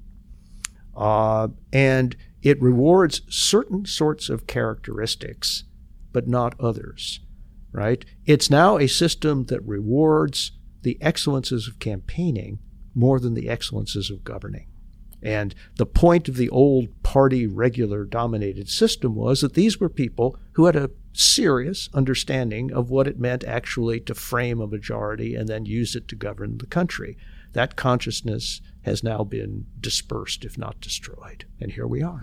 uh, and it rewards certain sorts of characteristics, but not others right? It's now a system that rewards the excellences of campaigning more than the excellences of governing. And the point of the old party regular dominated system was that these were people who had a serious understanding of what it meant actually to frame a majority and then use it to govern the country. That consciousness has now been dispersed, if not destroyed. And here we are.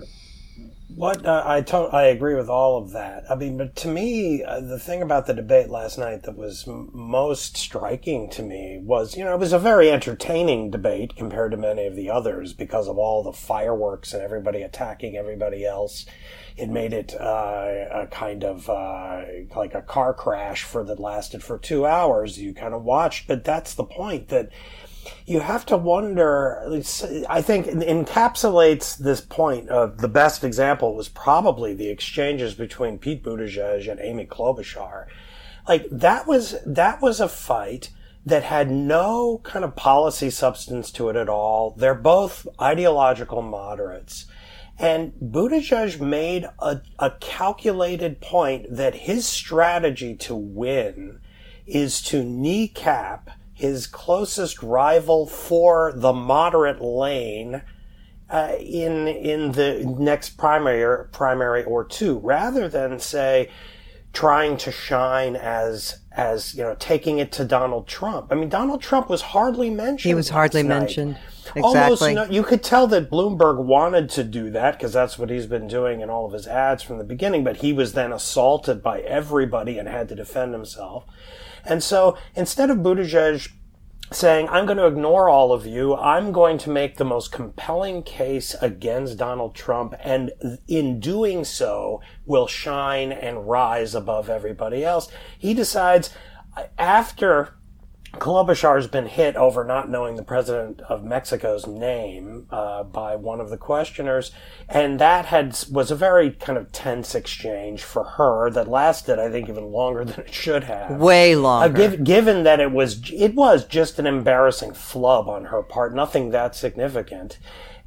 What uh, I to- I agree with all of that. I mean, but to me, uh, the thing about the debate last night that was m- most striking to me was, you know, it was a very entertaining debate compared to many of the others because of all the fireworks and everybody attacking everybody else. It made it uh, a kind of uh, like a car crash for that lasted for two hours. You kind of watched, but that's the point that you have to wonder. I think encapsulates this point of the best example was probably the exchanges between Pete Buttigieg and Amy Klobuchar. Like that was that was a fight that had no kind of policy substance to it at all. They're both ideological moderates. And Buttigieg made a, a calculated point that his strategy to win is to kneecap his closest rival for the moderate lane uh, in in the next primary primary or two, rather than say trying to shine as as you know taking it to Donald Trump. I mean, Donald Trump was hardly mentioned. He was hardly night. mentioned. Exactly. Almost, you, know, you could tell that Bloomberg wanted to do that because that's what he's been doing in all of his ads from the beginning. But he was then assaulted by everybody and had to defend himself. And so instead of Buttigieg saying, I'm going to ignore all of you, I'm going to make the most compelling case against Donald Trump, and in doing so, will shine and rise above everybody else, he decides after Klobuchar's been hit over not knowing the president of Mexico's name uh, by one of the questioners, and that had was a very kind of tense exchange for her that lasted, I think, even longer than it should have. Way longer. Uh, give, given that it was it was just an embarrassing flub on her part, nothing that significant,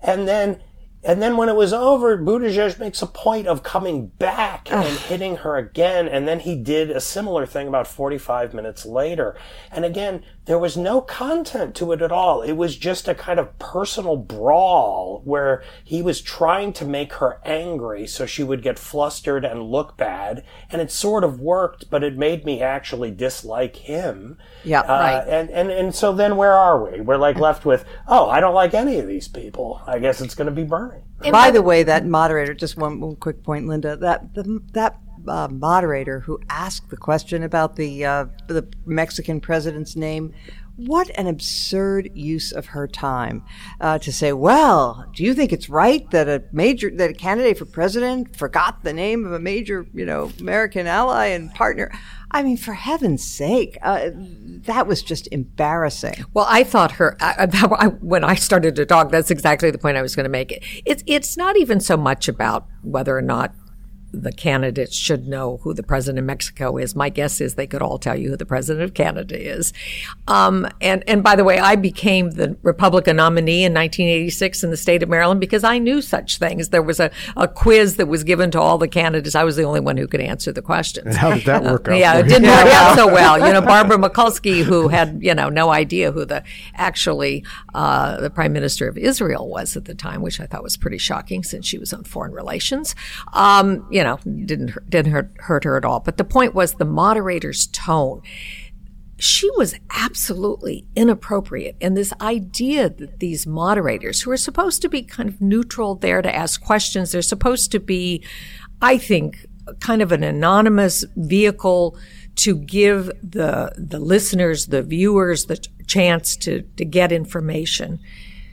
and then and then when it was over, Buttigieg makes a point of coming back and hitting her again. And then he did a similar thing about 45 minutes later. And again, there was no content to it at all. It was just a kind of personal brawl where he was trying to make her angry so she would get flustered and look bad. And it sort of worked, but it made me actually dislike him. Yeah, uh, right. And, and, and so then where are we? We're like left with, oh, I don't like any of these people. I guess it's going to be Bernie. By the way, that moderator, just one, one quick point, Linda, that, the, that uh, moderator who asked the question about the uh, the Mexican president's name. What an absurd use of her time uh, to say, "Well, do you think it's right that a major that a candidate for president forgot the name of a major, you know, American ally and partner?" I mean, for heaven's sake, uh, that was just embarrassing. Well, I thought her I, I, when I started to talk. That's exactly the point I was going to make. It's it's not even so much about whether or not the candidates should know who the president of Mexico is. My guess is they could all tell you who the president of Canada is. Um, and and by the way, I became the Republican nominee in 1986 in the state of Maryland because I knew such things. There was a, a quiz that was given to all the candidates. I was the only one who could answer the questions. And how did that work out? yeah, it didn't work out so well. You know, Barbara Mikulski, who had you know no idea who the actually uh, the prime minister of Israel was at the time, which I thought was pretty shocking since she was on foreign relations. Um, you know, didn't didn't hurt, hurt her at all. But the point was the moderator's tone. She was absolutely inappropriate. And this idea that these moderators, who are supposed to be kind of neutral there to ask questions, they're supposed to be, I think, kind of an anonymous vehicle to give the the listeners, the viewers, the chance to to get information.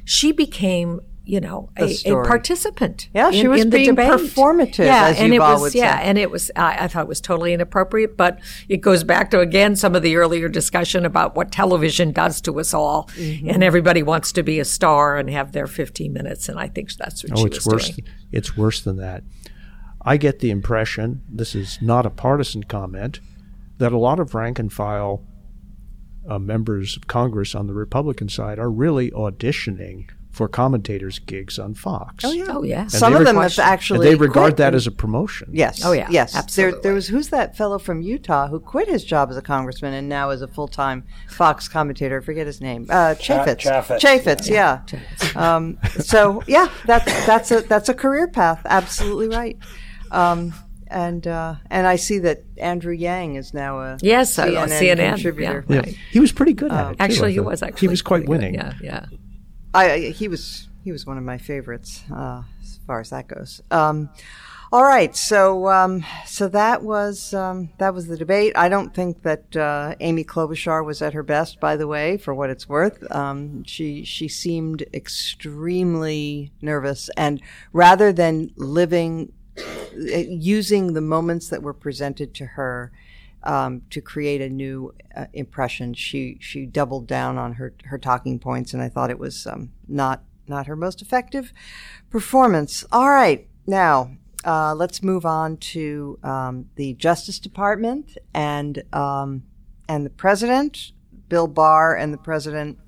She became you know, a, a, participant. Yeah, she was in being performative. Yeah, and it was yeah, and it was. I, I, thought it was totally inappropriate. But it goes back to again some of the earlier discussion about what television does to us all, mm-hmm. and everybody wants to be a star and have their 15 minutes, and I think that's what oh, she it's was worse. doing. It's worse than that. I get the impression this is not a partisan comment that a lot of rank and file uh, members of Congress on the Republican side are really auditioning for commentators' gigs on Fox. Oh yeah, oh yeah. And Some of them have actually. they regard that as a promotion. Yes. Oh yeah. Yes. Absolutely. There, there, was who's that fellow from Utah who quit his job as a congressman and now is a full time Fox commentator. I forget his name. Uh, Chaffetz. Chaffetz. Chaffetz. Yeah. yeah. Um, so yeah, that's that's a that's a career path. Absolutely right. Um, and uh, and I see that Andrew Yang is now a yes, CNN, CNN contributor. Yeah, right. he was pretty good at um, it. Too, actually, he was actually he was quite winning. Yeah, yeah. I, he was he was one of my favorites uh, as far as that goes. Um, all right, so um, so that was um, that was the debate. I don't think that uh, Amy Klobuchar was at her best, by the way, for what it's worth. Um, she she seemed extremely nervous, and rather than living uh, using the moments that were presented to her um, to create a new uh, impression. She she doubled down on her her talking points, and I thought it was um, not not her most effective performance. All right, now uh, let's move on to um, the Justice Department and um, and the president, Bill Barr, and the president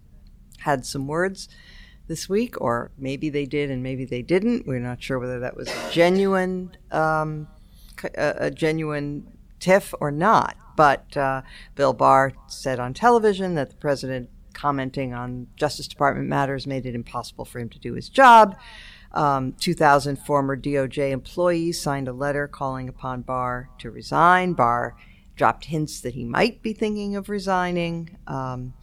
had some words this week, or maybe they did and maybe they didn't. We're not sure whether that was a genuine um, a, a genuine tiff or not. But uh, Bill Barr said on television that the president commenting on Justice Department matters made it impossible for him to do his job. Um, 2,000 former DOJ employees signed a letter calling upon Barr to resign. Barr dropped hints that he might be thinking of resigning. Um,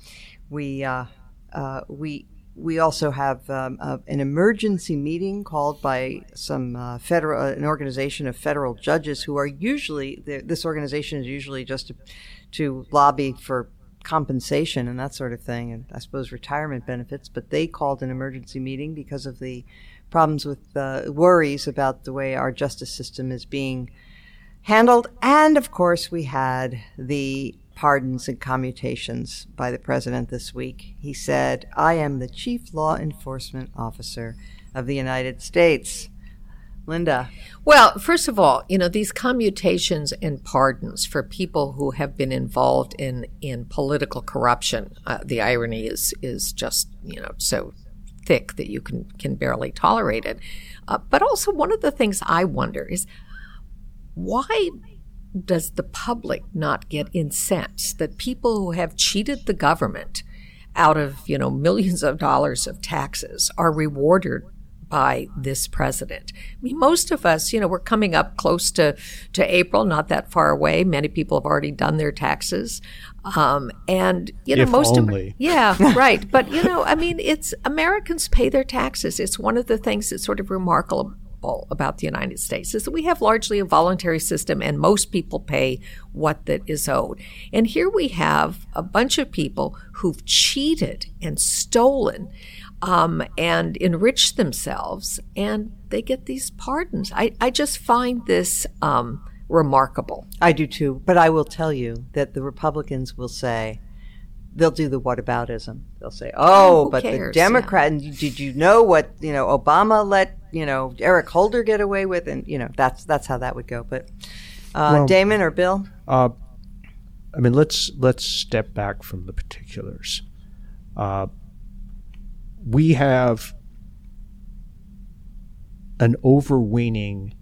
we uh, uh, we we also have um, uh, an emergency meeting called by some uh, federal, uh, an organization of federal judges who are usually, this organization is usually just to, to, lobby for compensation and that sort of thing, and I suppose retirement benefits, but they called an emergency meeting because of the problems with uh, worries about the way our justice system is being handled. And of course, we had the pardons and commutations by the president this week. He said, I am the chief law enforcement officer of the United States. Linda. Well, first of all, you know, these commutations and pardons for people who have been involved in, in political corruption, uh, the irony is, is just, you know, so thick that you can, can barely tolerate it. Uh, but also, one of the things I wonder is why does the public not get incensed that people who have cheated the government out of you know millions of dollars of taxes are rewarded by this president. I mean, most of us, you know, we're coming up close to, to April, not that far away. Many people have already done their taxes. Um, and, you know, if most only. of yeah, right. But, you know, I mean, it's Americans pay their taxes. It's one of the things that's sort of remarkable about the United States is that we have largely a voluntary system and most people pay what that is owed. And here we have a bunch of people who've cheated and stolen um, and enriched themselves and they get these pardons. I, I just find this um, remarkable. I do too. But I will tell you that the Republicans will say, they'll do the whataboutism. They'll say, "Oh, but cares? the Democrat yeah. did you know what you know Obama let you know Eric Holder get away with?" And you know that's that's how that would go. But uh, well, Damon or Bill? Uh, I mean, let's let's step back from the particulars. Uh, we have an overweening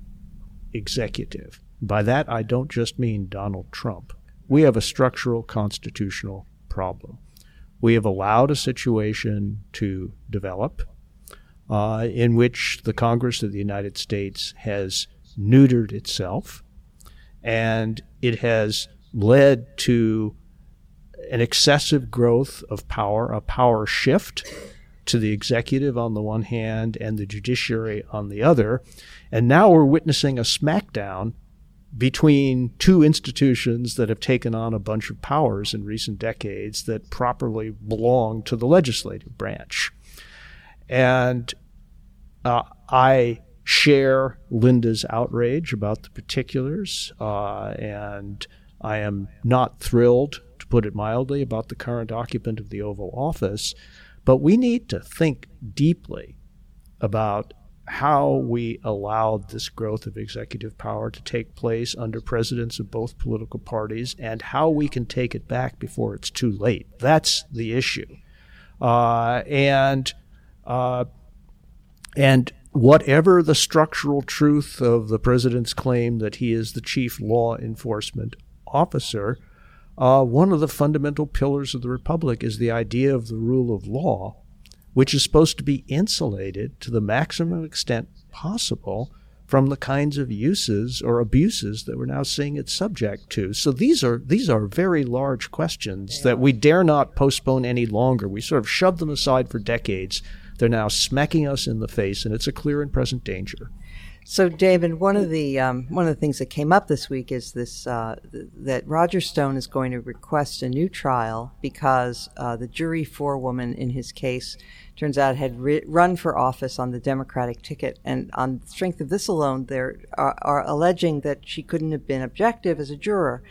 executive. By that, I don't just mean Donald Trump. We have a structural constitutional problem. We have allowed a situation to develop uh, in which the Congress of the United States has neutered itself, and it has led to an excessive growth of power, a power shift to the executive on the one hand and the judiciary on the other. And now we're witnessing a smackdown between two institutions that have taken on a bunch of powers in recent decades that properly belong to the legislative branch. And uh, I share Linda's outrage about the particulars, uh, and I am not thrilled, to put it mildly, about the current occupant of the Oval Office. But we need to think deeply about how we allowed this growth of executive power to take place under presidents of both political parties and how we can take it back before it's too late. That's the issue. Uh, and uh, and whatever the structural truth of the president's claim that he is the chief law enforcement officer, uh, one of the fundamental pillars of the republic is the idea of the rule of law which is supposed to be insulated to the maximum extent possible from the kinds of uses or abuses that we're now seeing it subject to. So these are these are very large questions that we dare not postpone any longer. We sort of shoved them aside for decades. They're now smacking us in the face, and it's a clear and present danger. So, David, one of the um, one of the things that came up this week is this uh, th- that Roger Stone is going to request a new trial because uh, the jury forewoman in his case turns out had ri- run for office on the Democratic ticket, and on the strength of this alone, they are, are alleging that she couldn't have been objective as a juror.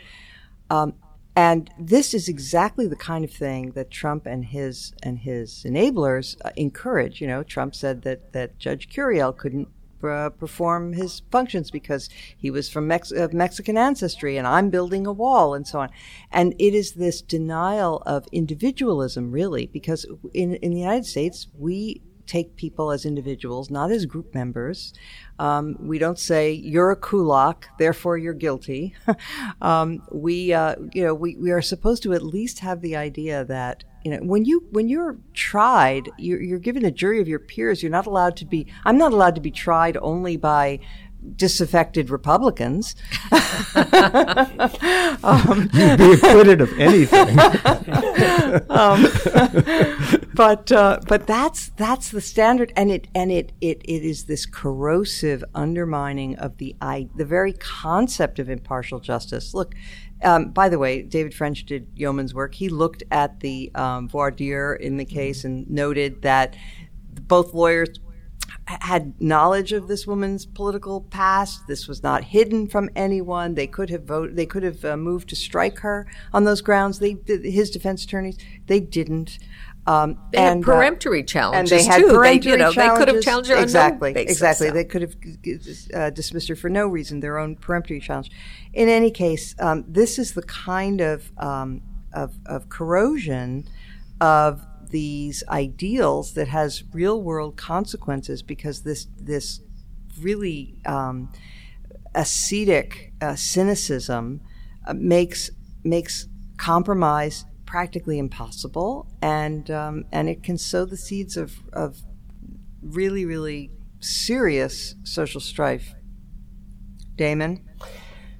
Um, and this is exactly the kind of thing that Trump and his and his enablers uh, encourage. You know, Trump said that that Judge Curiel couldn't uh, perform his functions because he was from Mex- of Mexican ancestry and I'm building a wall and so on. And it is this denial of individualism, really, because in, in the United States, we take people as individuals, not as group members. Um, we don't say you're a kulak, therefore you're guilty. um, we, uh, you know, we, we are supposed to at least have the idea that you know when you when you're tried you're, you're given a jury of your peers you're not allowed to be i'm not allowed to be tried only by disaffected Republicans. um, You'd be acquitted of anything. um, but uh, but that's that's the standard, and it and it it, it is this corrosive undermining of the I, the very concept of impartial justice. Look, um, by the way, David French did yeoman's work. He looked at the um, voir dire in the case and noted that both lawyers had knowledge of this woman's political past. This was not hidden from anyone. They could have voted. They could have uh, moved to strike her on those grounds. They, his defense attorneys, they didn't. Um, they and, had uh, peremptory uh, challenges and they had too. Peremptory they, you know, challenges. they could have challenged her exactly, no exactly. So. They could have uh, dismissed her for no reason, their own peremptory challenge. In any case, um, this is the kind of, um, of, of corrosion of these ideals that has real world consequences because this this really um, ascetic uh, cynicism uh, makes makes compromise practically impossible, and um, and it can sow the seeds of of really really serious social strife. Damon.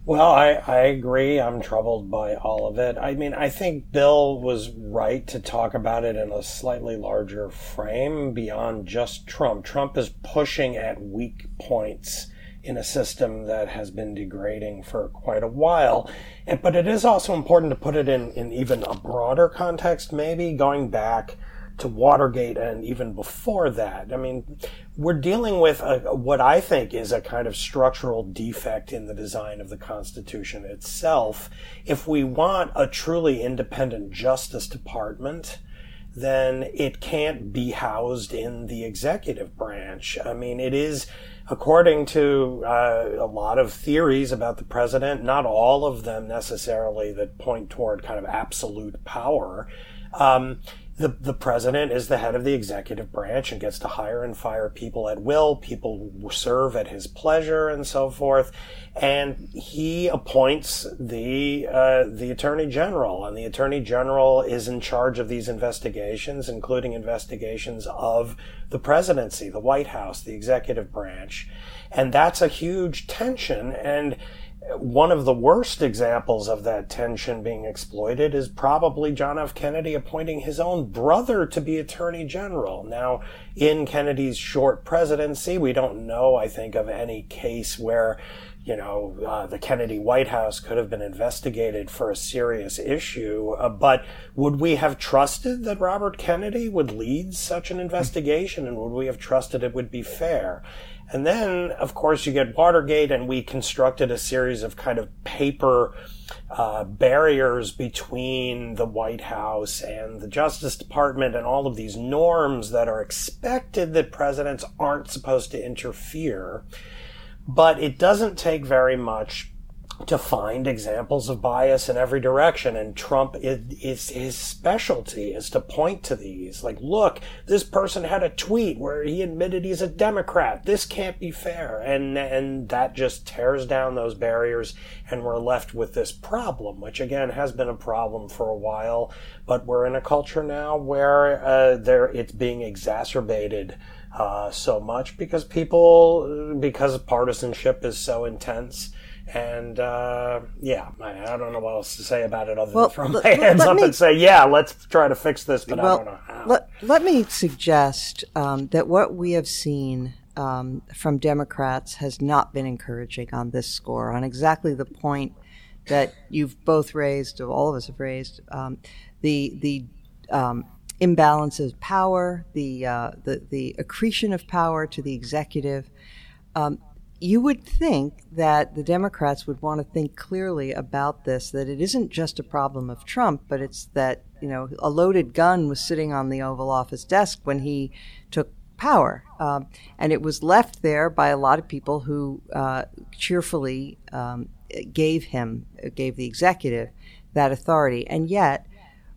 Well, I, I agree. I'm troubled by all of it. I mean, I think Bill was right to talk about it in a slightly larger frame beyond just Trump. Trump is pushing at weak points in a system that has been degrading for quite a while. And, but it is also important to put it in, in even a broader context, maybe going back to Watergate and even before that. I mean, we're dealing with a, what I think is a kind of structural defect in the design of the Constitution itself. If we want a truly independent Justice Department, then it can't be housed in the executive branch. I mean, it is, according to uh, a lot of theories about the president, not all of them necessarily that point toward kind of absolute power. Um, the, the president is the head of the executive branch and gets to hire and fire people at will. People serve at his pleasure and so forth. And he appoints the, uh, the attorney general and the attorney general is in charge of these investigations, including investigations of the presidency, the White House, the executive branch. And that's a huge tension. And one of the worst examples of that tension being exploited is probably John F. Kennedy appointing his own brother to be Attorney General. Now, in Kennedy's short presidency, we don't know, I think, of any case where, you know, uh, the Kennedy White House could have been investigated for a serious issue. Uh, but would we have trusted that Robert Kennedy would lead such an investigation and would we have trusted it would be fair? And then, of course, you get Watergate, and we constructed a series of kind of paper uh, barriers between the White House and the Justice Department, and all of these norms that are expected that presidents aren't supposed to interfere. But it doesn't take very much to find examples of bias in every direction. And Trump is, his specialty is to point to these. Like, look, this person had a tweet where he admitted he's a Democrat. This can't be fair. And, and that just tears down those barriers. And we're left with this problem, which again has been a problem for a while. But we're in a culture now where, uh, there, it's being exacerbated. Uh, so much because people, because partisanship is so intense, and uh, yeah, I, I, don't know what else to say about it other well, than throw my l- hands up me, and say, yeah, let's try to fix this, but well, I don't know how. Let, let me suggest um, that what we have seen um, from Democrats has not been encouraging on this score, on exactly the point that you've both raised, or all of us have raised, um, the the um, imbalance of power, the, uh, the the accretion of power to the executive. Um, you would think that the Democrats would want to think clearly about this, that it isn't just a problem of Trump, but it's that, you know, a loaded gun was sitting on the Oval Office desk when he took power. Um, and it was left there by a lot of people who uh, cheerfully um, gave him, gave the executive that authority. And yet,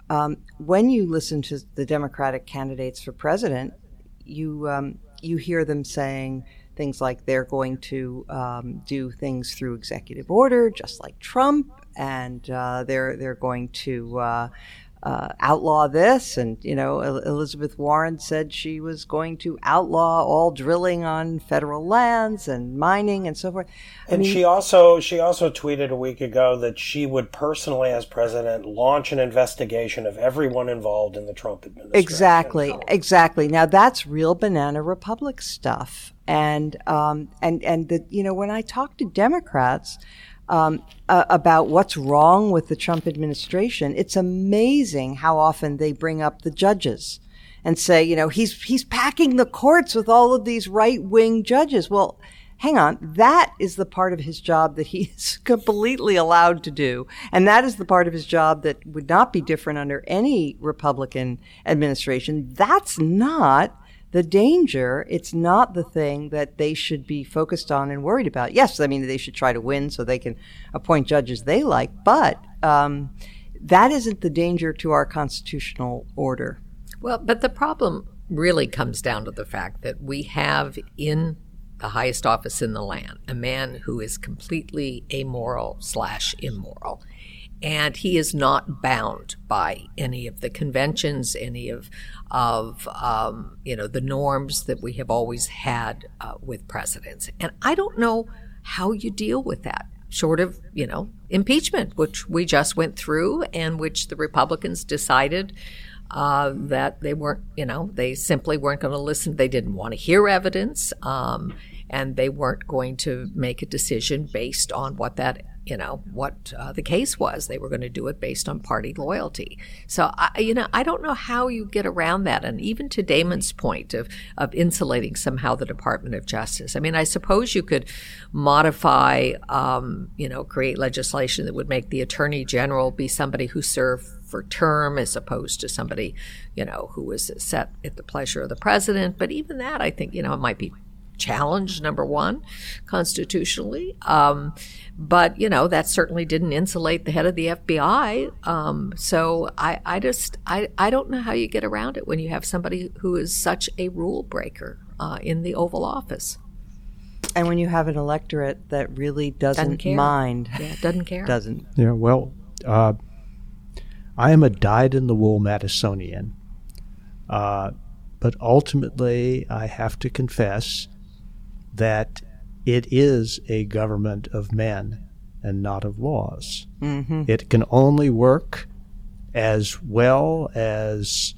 um, when you listen to the Democratic candidates for president, you, um, you hear them saying, things like they're going to um, do things through executive order, just like Trump, and uh, they're they're going to uh, uh, outlaw this. And you know, Elizabeth Warren said she was going to outlaw all drilling on federal lands and mining and so forth. I and mean, she also she also tweeted a week ago that she would personally, as president, launch an investigation of everyone involved in the Trump administration. Exactly, exactly. Now that's real banana republic stuff and um, and and the you know when I talk to Democrats um, uh, about what's wrong with the Trump administration, it's amazing how often they bring up the judges and say, you know, he's he's packing the courts with all of these right wing judges. Well, hang on, that is the part of his job that he is completely allowed to do. And that is the part of his job that would not be different under any Republican administration. That's not the danger. It's not the thing that they should be focused on and worried about. Yes, I mean, they should try to win so they can appoint judges they like, but um, that isn't the danger to our constitutional order. Well, but the problem really comes down to the fact that we have in the highest office in the land, a man who is completely amoral slash immoral. And he is not bound by any of the conventions, any of, of um, you know, the norms that we have always had uh, with presidents. And I don't know how you deal with that, short of, you know, impeachment, which we just went through and which the Republicans decided uh, that they weren't, you know, they simply weren't going to listen. They didn't want to hear evidence, um, and they weren't going to make a decision based on what that, you know, what uh, the case was. They were going to do it based on party loyalty. So, I, you know, I don't know how you get around that. And even to Damon's point of of insulating somehow the Department of Justice. I mean, I suppose you could modify, um, you know, create legislation that would make the Attorney General be somebody who served for term as opposed to somebody, you know, who was set at the pleasure of the president. But even that, I think, you know, it might be challenged, number one, constitutionally. Um, but, you know, that certainly didn't insulate the head of the FBI. Um, so I, I just, I, I don't know how you get around it when you have somebody who is such a rule breaker uh, in the Oval Office. And when you have an electorate that really doesn't, doesn't mind. Yeah, doesn't care. doesn't. Yeah, well, uh, I am a dyed in the wool Madisonian. Uh, but ultimately, I have to confess that it is a government of men and not of laws. Mm-hmm. It can only work as well as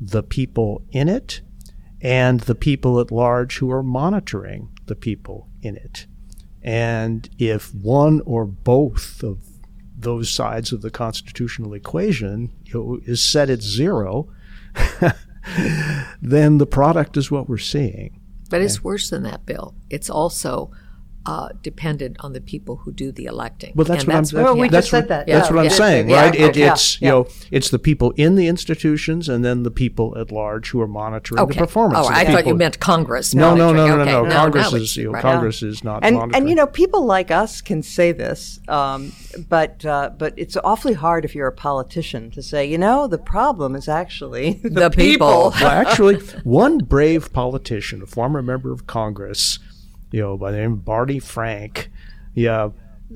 the people in it and the people at large who are monitoring the people in it. And if one or both of those sides of the constitutional equation you know, is set at zero, then the product is what we're seeing. But it's worse than that, Bill. It's also uh, dependent on the people who do the electing. Well, that's and what that's I'm. Well, we that's just said that. That's Yeah. what I'm Yeah. saying, Yeah. right? It, It's Yeah. you know, it's the people in the institutions and then the people at large who are monitoring okay. the performance. Oh, of I the thought you meant Congress. No, no, no, no, no, Okay. no. Congress now is you know, right. Congress is not and monitoring. and you know people like us can say this, um, but uh, but it's awfully hard if you're a politician to say, you know, the problem is actually the, The people. well, actually, one brave politician, a former member of Congress, you know, by the name of Barney Frank, yeah,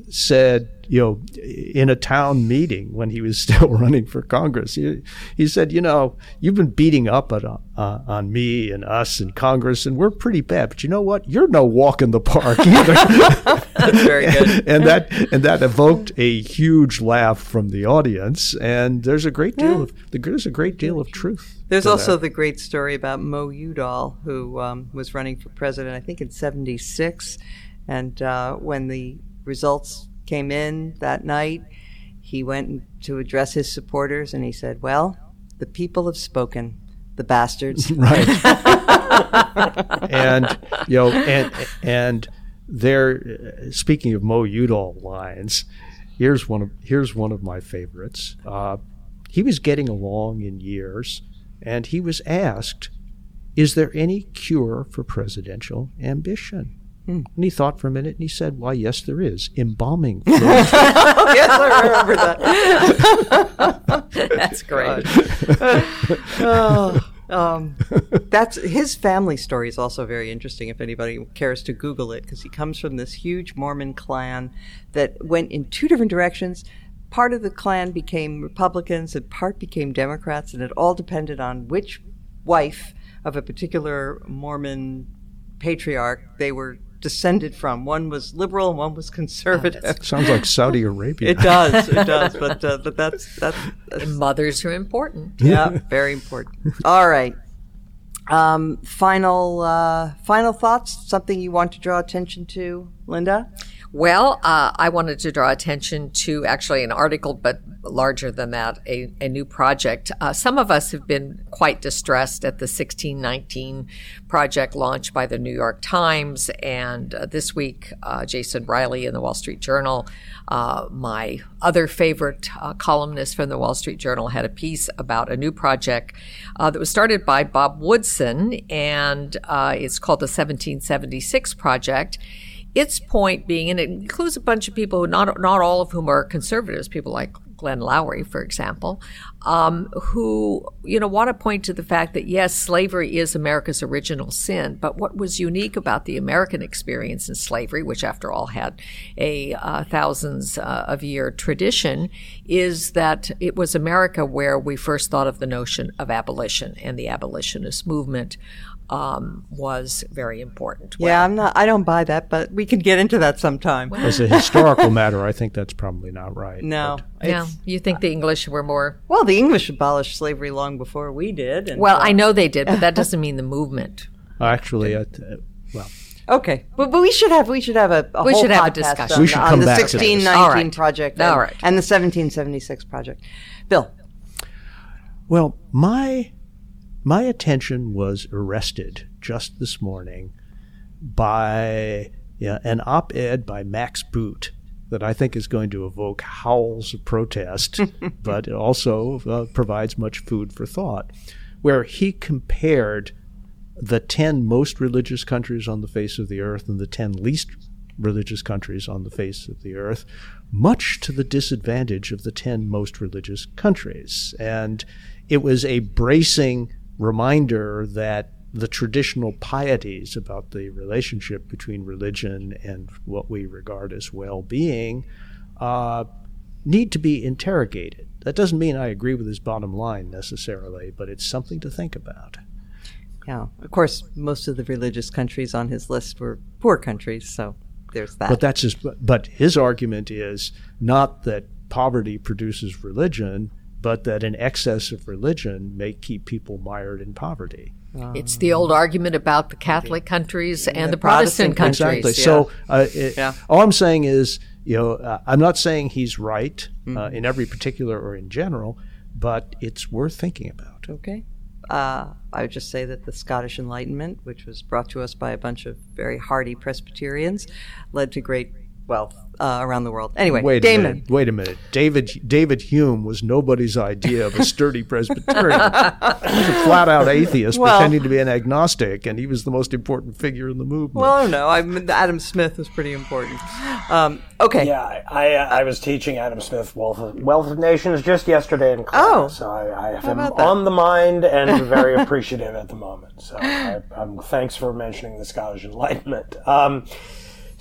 said, you know, in a town meeting when he was still running for Congress, he, he said, you know, you've been beating up at, uh, on me and us in Congress, and we're pretty bad. But you know what? You're no walk in the park either. That's very good. and that and that evoked a huge laugh from the audience. And there's a great deal of there's a great deal of truth. There's also that. the great story about Mo Udall, who um, was running for president, I think, in '76, and uh, when the results came in that night, he went to address his supporters, and he said, "Well, the people have spoken, the bastards." right. and you know, and and there. Speaking of Mo Udall lines, here's one of here's one of my favorites. Uh, he was getting along in years, and he was asked, "Is there any cure for presidential ambition?" And he thought for a minute, and he said, "Why, yes, there is. Embalming fluid." yes, I remember that. That's great. oh, um, that's his family story is also very interesting. If anybody cares to Google it, because he comes from this huge Mormon clan that went in two different directions. Part of the clan became Republicans, and part became Democrats, and it all depended on which wife of a particular Mormon patriarch they were descended from. One was liberal, and one was conservative. Sounds like Saudi Arabia. it does, it does, but uh, but that's that's, that's Mothers are important. yeah, very important. All right. Um, final uh, final thoughts. Something you want to draw attention to, Linda? Well, uh, I wanted to draw attention to actually an article, but larger than that, a, a new project. Uh, some of us have been quite distressed at the 1619 project launched by the New York Times. And uh, this week, uh, Jason Riley in the Wall Street Journal, uh, my other favorite uh, columnist from the Wall Street Journal, had a piece about a new project that was started by Bob Woodson, and it's called the 1776 Project its point being, and it includes a bunch of people, who not not all of whom are conservatives, people like Glenn Loury, for example, um, who you know want to point to the fact that yes, slavery is America's original sin, but what was unique about the American experience in slavery, which after all had a uh, thousands uh, of year tradition, is that it was America where we first thought of the notion of abolition and the abolitionist movement um, was very important. Well, yeah, I'm not. I don't buy that, but we can get into that sometime. Well, As a historical matter, I think that's probably not right. No, no. You think the English were more? Well, the English abolished slavery long before we did. And, well, uh, I know they did, but that doesn't mean the movement. Actually, well. Okay, but, but we should have we should have a, a we should have a discussion on, we should on the back 1619 right. project and, All right. and the 1776 project. Bill. Well, my my attention was arrested just this morning by yeah, an op ed by Max Boot that I think is going to evoke howls of protest, but it also uh, provides much food for thought, where he compared the 10 most religious countries on the face of the earth and the 10 least religious countries on the face of the earth, much to the disadvantage of the 10 most religious countries. And it was a bracing reminder that the traditional pieties about the relationship between religion and what we regard as well being uh, need to be interrogated. That doesn't mean I agree with his bottom line necessarily, but it's something to think about. Yeah. Of course, most of the religious countries on his list were poor countries, so there's that. But that's his, but his argument is not that poverty produces religion, but that an excess of religion may keep people mired in poverty. Um, it's the old argument about the Catholic countries and, and the, Protestant, Protestant countries. Exactly. Yeah. So, uh, it, yeah. all I'm saying is, you know, uh, I'm not saying he's right uh, mm-hmm. in every particular or in general, but it's worth thinking about. Okay. Uh, I would just say that the Scottish Enlightenment, which was brought to us by a bunch of very hardy Presbyterians, led to great wealth uh, around the world. Anyway, wait Damon. A minute, wait a minute. David David Hume was nobody's idea of a sturdy Presbyterian. he was a flat out atheist well, pretending to be an agnostic, and he was the most important figure in the movement. Well, no, I mean, Adam Smith was pretty important. Um, okay. Yeah, I, I, I, was teaching Adam Smith Wealth of, Wealth of Nations just yesterday in class. Oh, so I, I have him on the mind and very appreciative at the moment. So I, thanks for mentioning the Scottish Enlightenment. Um,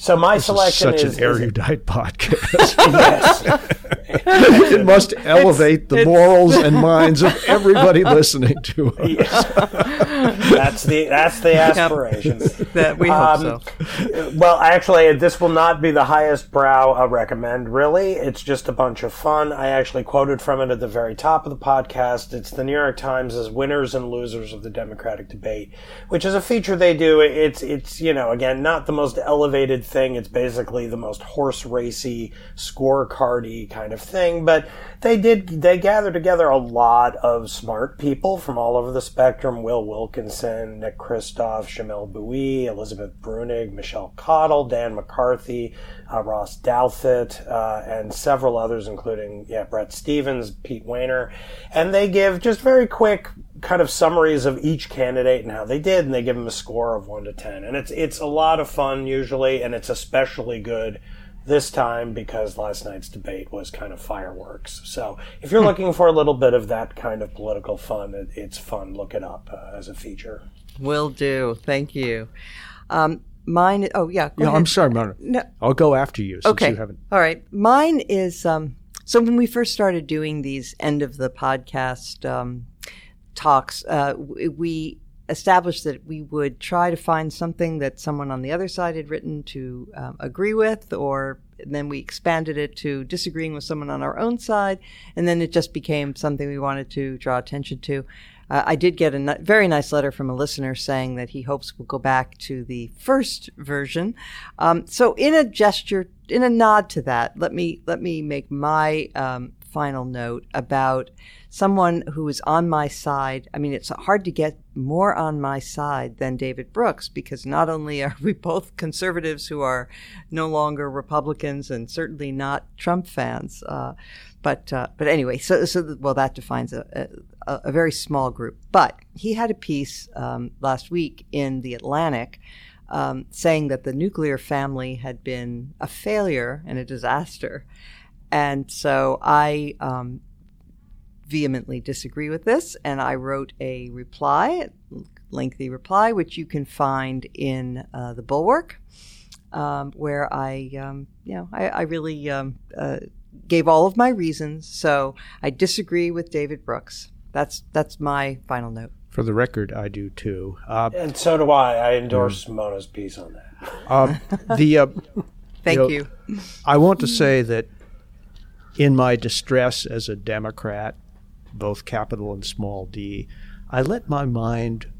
so my this selection is such is, an erudite podcast. yes, it must elevate it's, the it's, morals and minds of everybody listening to us. Yeah. that's the that's the aspiration. that we um, hope so. Well, actually, this will not be the highest brow I recommend. Really, it's just a bunch of fun. I actually quoted from it at the very top of the podcast. It's the New York Times as winners and losers of the Democratic debate, which is a feature they do. It's it's you know again not the most elevated thing. It's basically the most horse racy, scorecardy kind of thing. But they did they gathered together a lot of smart people from all over the spectrum: Will Wilkinson, Nick Kristof, Jamelle Bouie, Elizabeth Bruenig, Michelle Cottle, Dan McCarthy, uh, Ross Douthat, uh, and several others, including yeah Bret Stephens, Pete Wehner, and they give just very quick kind of summaries of each candidate and how they did, and they give them a score of one to ten. And it's it's a lot of fun usually, and it's especially good this time because last night's debate was kind of fireworks. So if you're looking for a little bit of that kind of political fun, it, it's fun. Look it up uh, as a feature. Will do. Thank you. Um, mine. Oh yeah. yeah. Ahead. I'm sorry, Mona. No. I'll go after you. okay. You haven't... All right. Mine is. Um, so when we first started doing these end of the podcast um, talks, uh, we established that we would try to find something that someone on the other side had written to um, agree with, or then we expanded it to disagreeing with someone on our own side, and then it just became something we wanted to draw attention to. uh, I did get a n- very nice letter from a listener saying that he hopes we'll go back to the first version. Um, so, in a gesture, in a nod to that, let me let me make my um, final note about someone who is on my side. I mean, it's hard to get more on my side than David Brooks because not only are we both conservatives who are no longer Republicans and certainly not Trump fans, uh, but uh, but anyway, so so well that defines a, a, a, very small group. But he had a piece um, last week in the Atlantic. Um, saying that the nuclear family had been a failure and a disaster, and so I um, vehemently disagree with this, and I wrote a reply, a lengthy reply, which you can find in uh, the Bulwark, um, where I, um, you know, I, I really um, uh, gave all of my reasons. So I disagree with David Brooks. That's that's my final note. For the record, I do too. Uh, and so do I. I endorse mm. Mona's piece on that. Um, the uh, Thank you, know, you. I want to say that in my distress as a Democrat, both capital and small d, I let my mind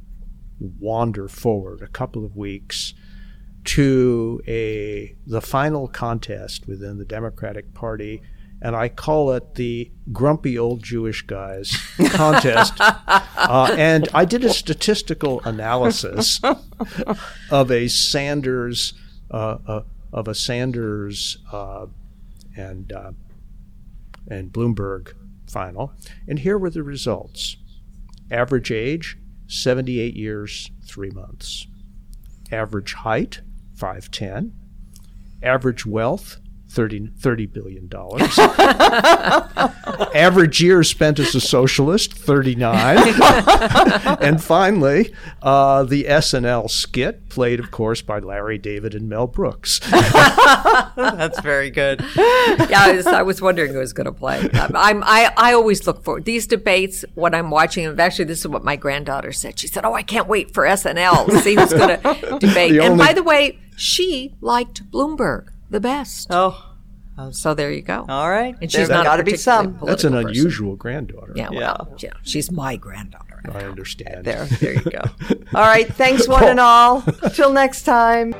wander forward a couple of weeks to a the final contest within the Democratic Party, and I call it the grumpy old Jewish guys contest. uh, and I did a statistical analysis of a Sanders uh, uh, of a Sanders uh, and uh, and Bloomberg final. And here were the results average age, 78 years, 3 months. Average height, 5'10. Average wealth, 30, $30 billion. Average year spent as a socialist, 39. and finally, uh, the SNL skit, played, of course, by Larry David and Mel Brooks. That's very good. Yeah, I was, I was wondering who was going to play. I'm, I, I always look for these debates when I'm watching them. Actually, this is what my granddaughter said. She said, Oh, I can't wait for SNL to see who's going to debate. and by the way, she liked Bloomberg the best. Oh. Um, so there you go. All right. And she's got to be some. That's an person. unusual granddaughter. Yeah, well, yeah. she's my granddaughter. I understand. There, there you go. all right. Thanks, one and all. Till next time.